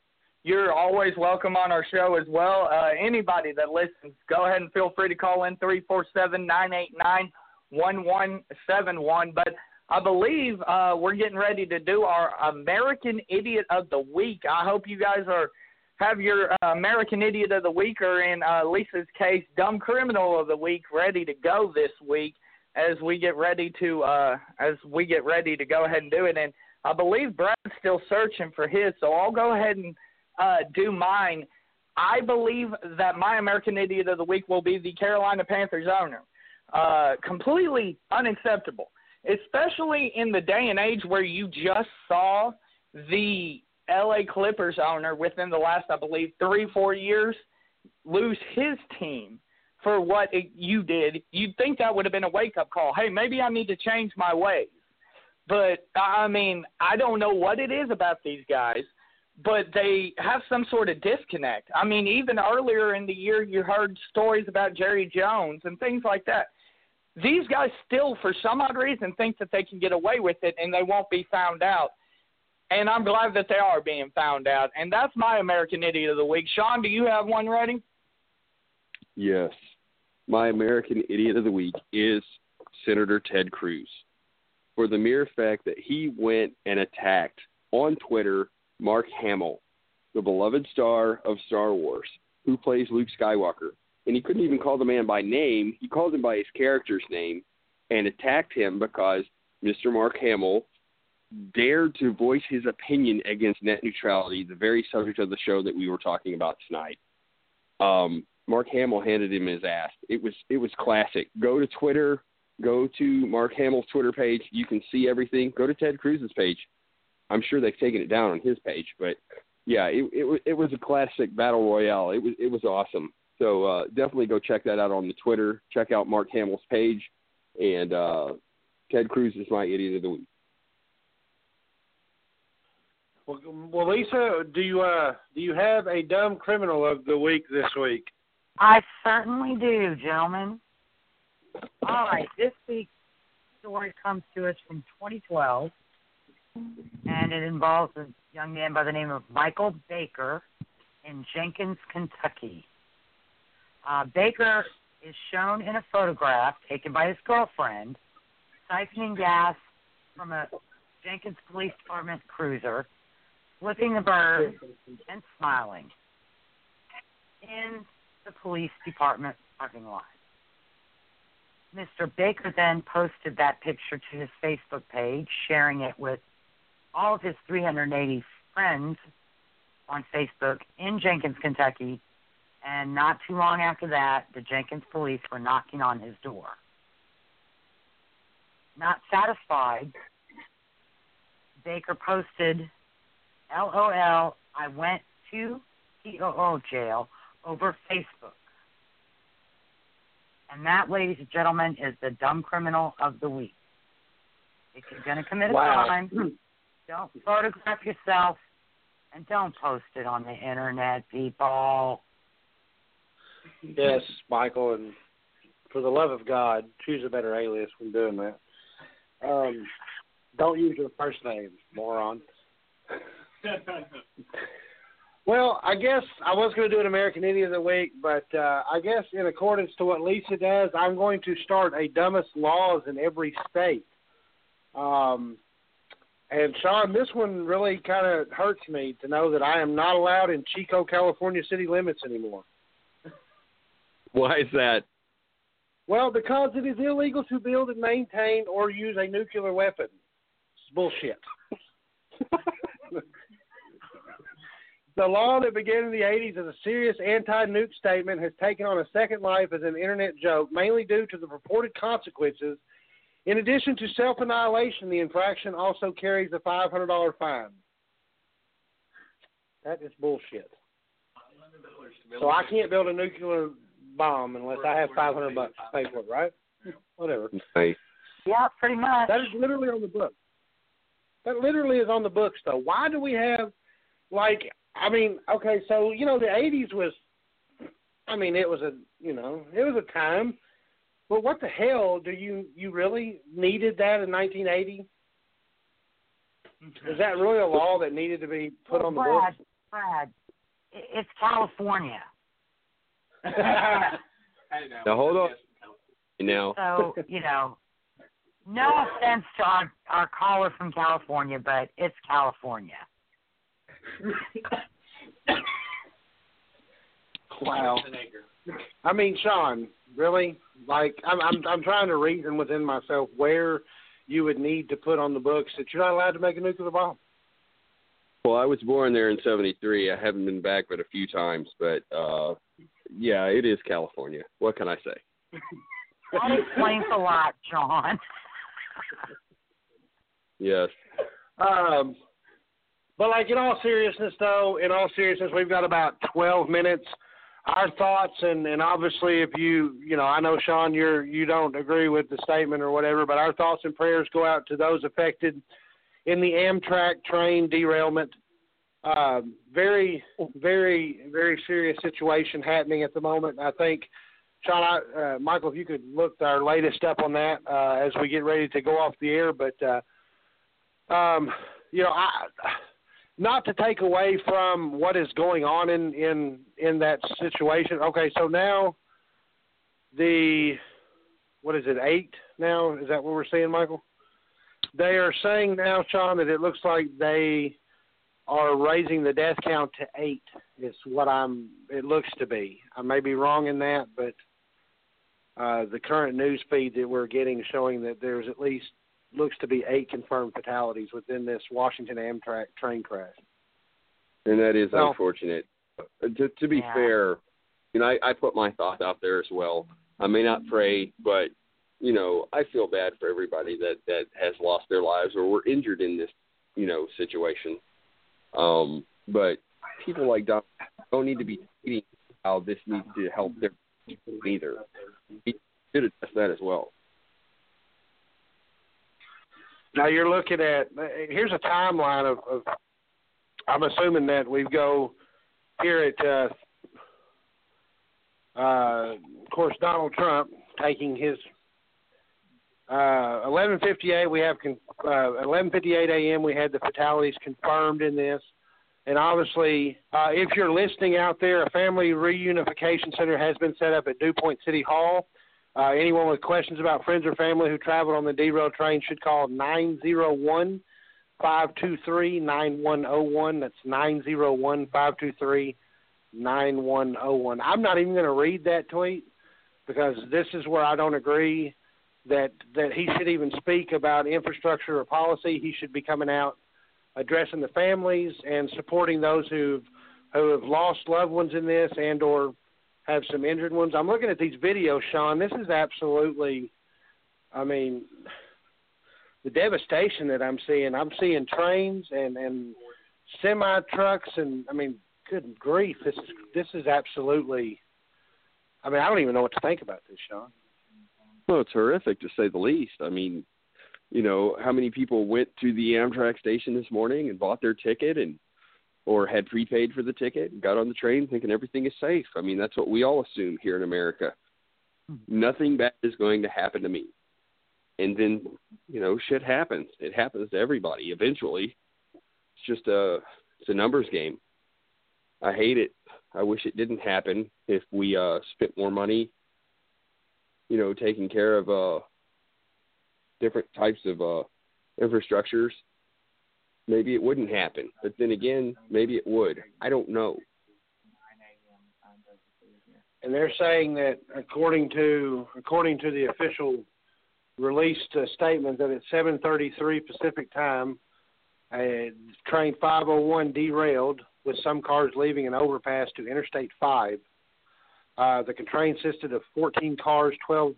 You're always welcome on our show as well. Uh, anybody that listens, go ahead and feel free to call in three four seven nine eight nine one one seven one. But I believe uh, we're getting ready to do our American Idiot of the Week. I hope you guys are have your uh, American Idiot of the Week, or in uh, Lisa's case, Dumb Criminal of the Week, ready to go this week as we get ready to uh, as we get ready to go ahead and do it. And I believe Brad's still searching for his, so I'll go ahead and uh, do mine. I believe that my American Idiot of the Week will be the Carolina Panthers owner. Uh, completely unacceptable, especially in the day and age where you just saw the LA Clippers owner within the last, I believe, three, four years lose his team for what it, you did, you'd think that would have been a wake up call. Hey, maybe I need to change my ways. But I mean, I don't know what it is about these guys, but they have some sort of disconnect. I mean, even earlier in the year, you heard stories about Jerry Jones and things like that. These guys still, for some odd reason, think that they can get away with it and they won't be found out and I'm glad that they are being found out. And that's my American Idiot of the Week. Sean, do you have one ready? Yes. my American Idiot of the Week is Senator Ted Cruz for the mere fact that he went and attacked on Twitter Mark Hamill, the beloved star of Star Wars, who plays Luke Skywalker. And he couldn't even call the man by name. He called him by his character's name and attacked him because Mr. Mark Hamill dared to voice his opinion against net neutrality, the very subject of the show that we were talking about tonight. Um, Mark Hamill handed him his ass. It was it was classic. Go to Twitter, go to Mark Hamill's Twitter page. You can see everything. Go to Ted Cruz's page. I'm sure they've taken it down on his page, but yeah, it it, it was a classic battle royale. It was it was awesome. So uh, definitely go check that out on the Twitter. Check out Mark Hamill's page, and uh, Ted Cruz is my idiot of the week. Well, well, Lisa, do you uh do you have a dumb criminal of the week this week? I certainly do, gentlemen. All right, this week's story comes to us from 2012, and it involves a young man by the name of Michael Baker in Jenkins, Kentucky. Uh, Baker is shown in a photograph taken by his girlfriend siphoning gas from a Jenkins Police Department cruiser, flipping the bird, and smiling in the police department parking lot. Mr. Baker then posted that picture to his Facebook page, sharing it with all of his 380 friends on Facebook in Jenkins, Kentucky. And not too long after that, the Jenkins police were knocking on his door. Not satisfied, Baker posted, LOL, I went to TOO jail over Facebook. And that, ladies and gentlemen, is the dumb criminal of the week. If you're going to commit a Wow. crime, don't photograph yourself and don't post it on the internet, people. Yes, Michael, and for the love of God, choose a better alias when doing that. Um, don't use your first name, moron. (laughs) Well, I guess I was going to do an American Idiot of the Week, but uh, I guess in accordance to what Lisa does, I'm going to start a dumbest laws in every state. Um, and Sean, this one really kind of hurts me to know that I am not allowed in Chico, California city limits anymore. Why is that? Well, because it is illegal to build and maintain or use a nuclear weapon. It's bullshit. (laughs) the law that began in the 80s as a serious anti-nuke statement has taken on a second life as an internet joke, mainly due to the purported consequences. In addition to self-annihilation, the infraction also carries a $500 fine. That is bullshit. So I can't build a nuclear bomb unless I have 500 bucks to pay for it, right? Whatever. Yeah, pretty much. That is literally on the book. That literally is on the books, though. Why do we have, like, I mean, okay, so you know, the '80s was, I mean, it was a, you know, it was a time. But what the hell do you you really needed that in 1980? Is that really a law that needed to be put on the Brad, books? Brad, it's California. (laughs) Now hold on. Now, So, you know, no offense to our, our caller from California, but it's California. Wow. I mean, Sean, really? Like, I'm I'm I'm trying to reason within myself where you would need to put on the books that you're not allowed to make a nuclear bomb. well, I was born there in '73. I haven't been back but a few times, but uh yeah, it is California. What can I say? That explains a lot, John. Yes. Um, but like in all seriousness, though, in all seriousness, we've got about 12 minutes. Our thoughts, and and obviously, if you you know, I know Sean, you're you don't agree with the statement or whatever, but our thoughts and prayers go out to those affected in the Amtrak train derailment. Um, very, very, very serious situation happening at the moment. I think, Sean, I, uh, Michael, if you could look our latest up on that uh, as we get ready to go off the air, but. Uh, um, you know, I not to take away from what is going on in in in that situation. Okay, so now the what is it eight now? Is that what we're seeing, Michael? They are saying now, Sean, that it looks like they are raising the death count to eight. Is what I'm. It looks to be. I may be wrong in that, but uh, the current news feed that we're getting showing that there's at least looks to be eight confirmed fatalities within this Washington Amtrak train crash. And that is Well- unfortunate. Uh, To, to be Yeah. fair, you know, I, I put my thoughts out there as well. I may not pray, but you know, I feel bad for everybody that that has lost their lives or were injured in this, you know, situation. Um, but people like Don don't need to be tweeting how this needs to help their people either. He should address that as well. Now you're looking at here's a timeline of, of I'm assuming that we go here at uh, uh, of course Donald Trump taking his uh, 11:58 we have con- uh, 11:58 a.m. we had the fatalities confirmed in this and obviously uh, if you're listening out there a family reunification center has been set up at DuPont City Hall uh, anyone with questions about friends or family who traveled on the derailed train should call 901 523 9101. That's 901 523 9101. I'm not even going to read that tweet because this is where I don't agree that that he should even speak about infrastructure or policy. He should be coming out addressing the families and supporting those who've who have lost loved ones in this and or have some injured ones. I'm looking at these videos, Sean. This is absolutely, I mean, the devastation that I'm seeing. I'm seeing trains and and semi trucks, and I mean, good grief, this is this is absolutely. I mean, I don't even know what to think about this, Sean. Well, it's horrific to say the least. I mean, you know, how many people went to the Amtrak station this morning and bought their ticket and or had prepaid for the ticket and got on the train thinking everything is safe. I mean, that's what we all assume here in America. Nothing bad is going to happen to me. And then, you know, shit happens. It happens to everybody eventually. It's just a it's a numbers game. I hate it. I wish it didn't happen if we uh spent more money you know, taking care of uh different types of uh infrastructures, maybe it wouldn't happen. But then again, maybe it would. I don't know. And they're saying that according to according to the official released uh, statement that at 7:33 Pacific time, a train 501 derailed with some cars leaving an overpass to Interstate 5. Uh, the train consisted of 14 cars, 12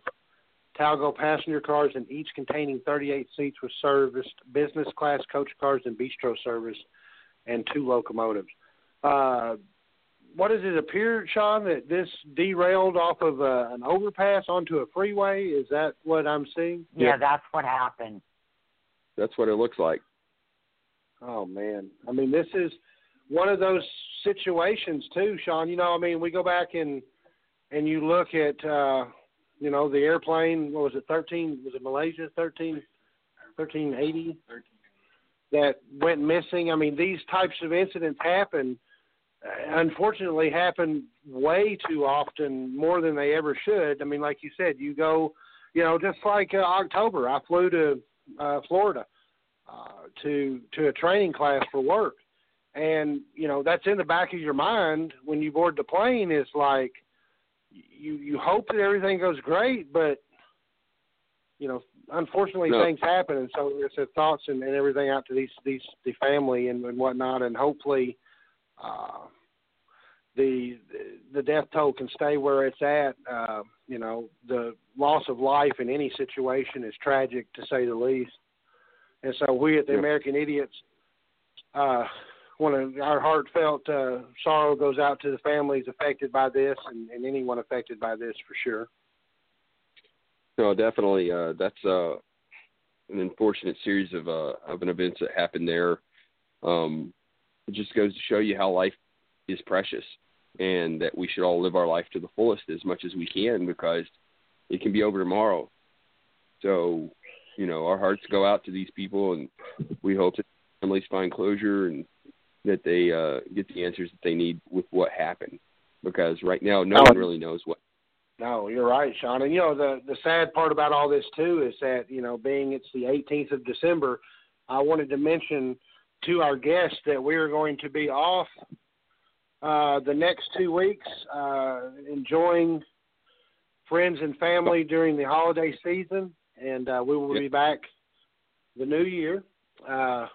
Talgo passenger cars, and each containing 38 seats with serviced business class coach cars and bistro service, and two locomotives. Uh, what does it appear, Sean, that this derailed off of uh, an overpass onto a freeway? Is that what I'm seeing? Yeah, that's what happened. That's what it looks like. Oh man, I mean, this is one of those situations too, Sean. You know, I mean, we go back and and you look at uh, you know the airplane. What was it? Thirteen? Was it Malaysia? Thirteen? Thirteen eighty? That went missing. I mean, these types of incidents happen. uh, Unfortunately, happen way too often, more than they ever should. I mean, like you said, you go, you know, just like uh, October, I flew to uh, Florida uh, to to a training class for work, and you know that's in the back of your mind when you board the plane. Is like you you hope that everything goes great, but you know unfortunately No. things happen, and so it's the thoughts and, and everything out to these these the family and, and whatnot, and hopefully. Uh, the the death toll can stay where it's at. Uh, you know, the loss of life in any situation is tragic to say the least. And so we at the Yeah. American Idiots, uh, want to our heartfelt uh, sorrow goes out to the families affected by this and, and anyone affected by this for sure. No, definitely. Uh, that's uh, an unfortunate series of uh, of an events that happened there. Um, it just goes to show you how life is precious, and that we should all live our life to the fullest as much as we can because it can be over tomorrow. So, you know, our hearts go out to these people, and we hope that families find closure and that they uh, get the answers that they need with what happened. Because right now, no one really knows what No, you're right, Sean. And you know the the sad part about all this too is that you know being it's the 18th of December, I wanted to mention to our guests that we are going to be off uh, the next two weeks, uh, enjoying friends and family during the holiday season, and uh, we will be back the new year, uh,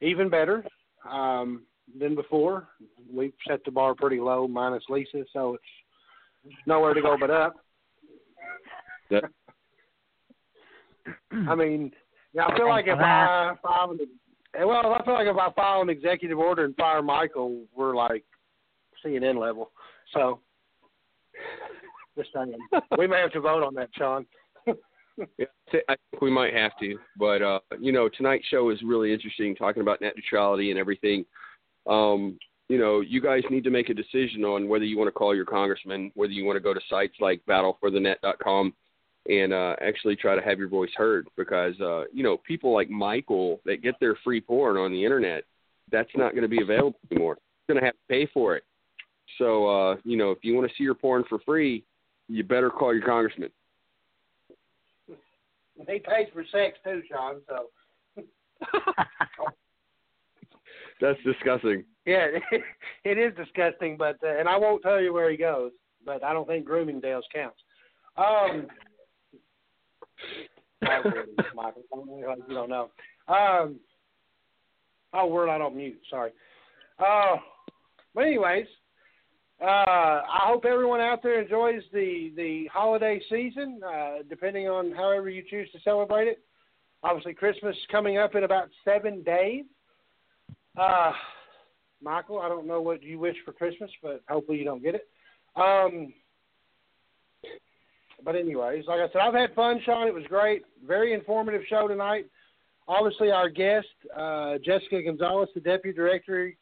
even better um, than before. We've set the bar pretty low, minus Lisa, so it's nowhere to go but up. Yeah. (laughs) I mean, yeah, I feel like if I file an, well, I feel like if I file an executive order and fire Michael, we're like CNN level. So, just saying, we may have to vote on that, Sean. Yeah, I think we might have to, but uh, you know, tonight's show is really interesting, talking about net neutrality and everything. Um, you know, you guys need to make a decision on whether you want to call your congressman, whether you want to go to sites like battleforthenet.com and uh, actually try to have your voice heard, because uh, you know, people like Michael that get their free porn on the internet, that's not going to be available anymore. You're going to have to pay for it. So, uh, you know, if you want to see your porn for free, you better call your congressman. He pays for sex too, Sean. So (laughs) that's disgusting. Yeah, (laughs) it is disgusting, but uh, and I won't tell you where he goes, but I don't think grooming Dales counts. Um, (laughs) Michael, you don't know. Um, oh, we're not on mute. Sorry. Uh, but anyways, uh, I hope everyone out there enjoys the the holiday season, uh, depending on however you choose to celebrate it. Obviously, Christmas coming up in about seven days. Uh, Michael, I don't know what you wish for Christmas, but hopefully you don't get it. Um, but anyways, like I said, I've had fun, Sean. It was great. Very informative show tonight. Obviously, our guest, uh, Jessica Gonzalez, the deputy director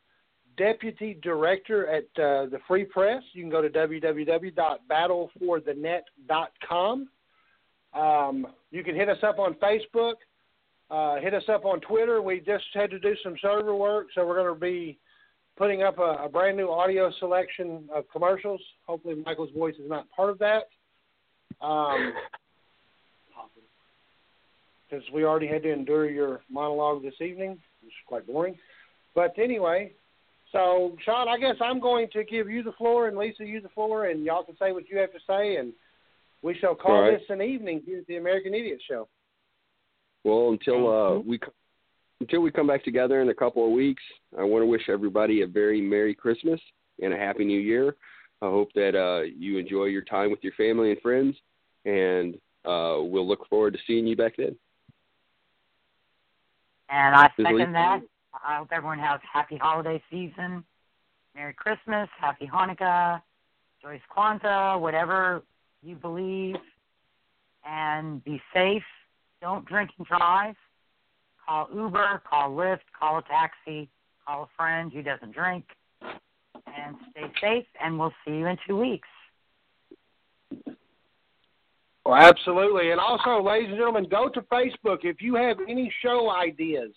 deputy director at uh, the Free Press. You can go to www.battleforthenet.com. Um, you can hit us up on Facebook, uh, hit us up on Twitter. We just had to do some server work, so we're going to be putting up a, a brand new audio selection of commercials. Hopefully, Michael's voice is not part of that. Um, because we already had to endure your monologue this evening, which is quite boring. But anyway, so, Sean, I guess I'm going to give you the floor and Lisa you the floor, and y'all can say what you have to say, and we shall call right. this an evening here at the American Idiot Show. Well, until uh, we until we come back together in a couple of weeks, I want to wish everybody a very Merry Christmas and a Happy New Year. I hope that uh, you enjoy your time with your family and friends, and uh, we'll look forward to seeing you back then. And I second that. I hope everyone has happy holiday season, Merry Christmas, Happy Hanukkah, Joyous Kwanzaa, whatever you believe, and be safe. Don't drink and drive. Call Uber, call Lyft, call a taxi, call a friend who doesn't drink, and stay safe. And we'll see you in two weeks. Well, absolutely. And also, ladies and gentlemen, go to Facebook if you have any show ideas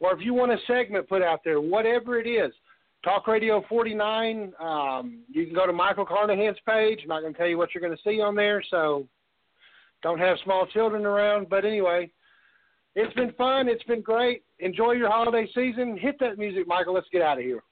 or if you want a segment put out there, whatever it is, Talk Radio 49, um, you can go to Michael Carnahan's page. I'm not going to tell you what you're going to see on there, so don't have small children around. But anyway, it's been fun. It's been great. Enjoy your holiday season. Hit that music, Michael. Let's get out of here.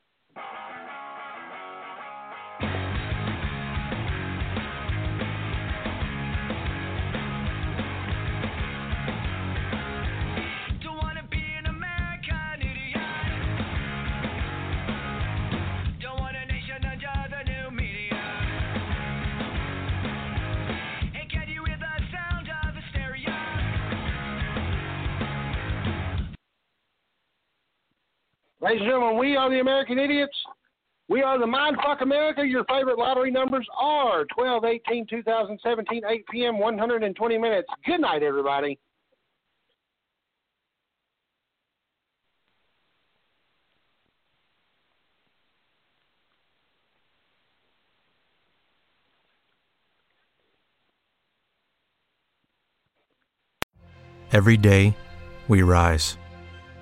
Ladies and gentlemen, we are the American Idiots. We are the Mindfuck America. Your favorite lottery numbers are 12, 18, 2017, 8 p.m., 120 minutes. Good night, everybody. Every day, we rise,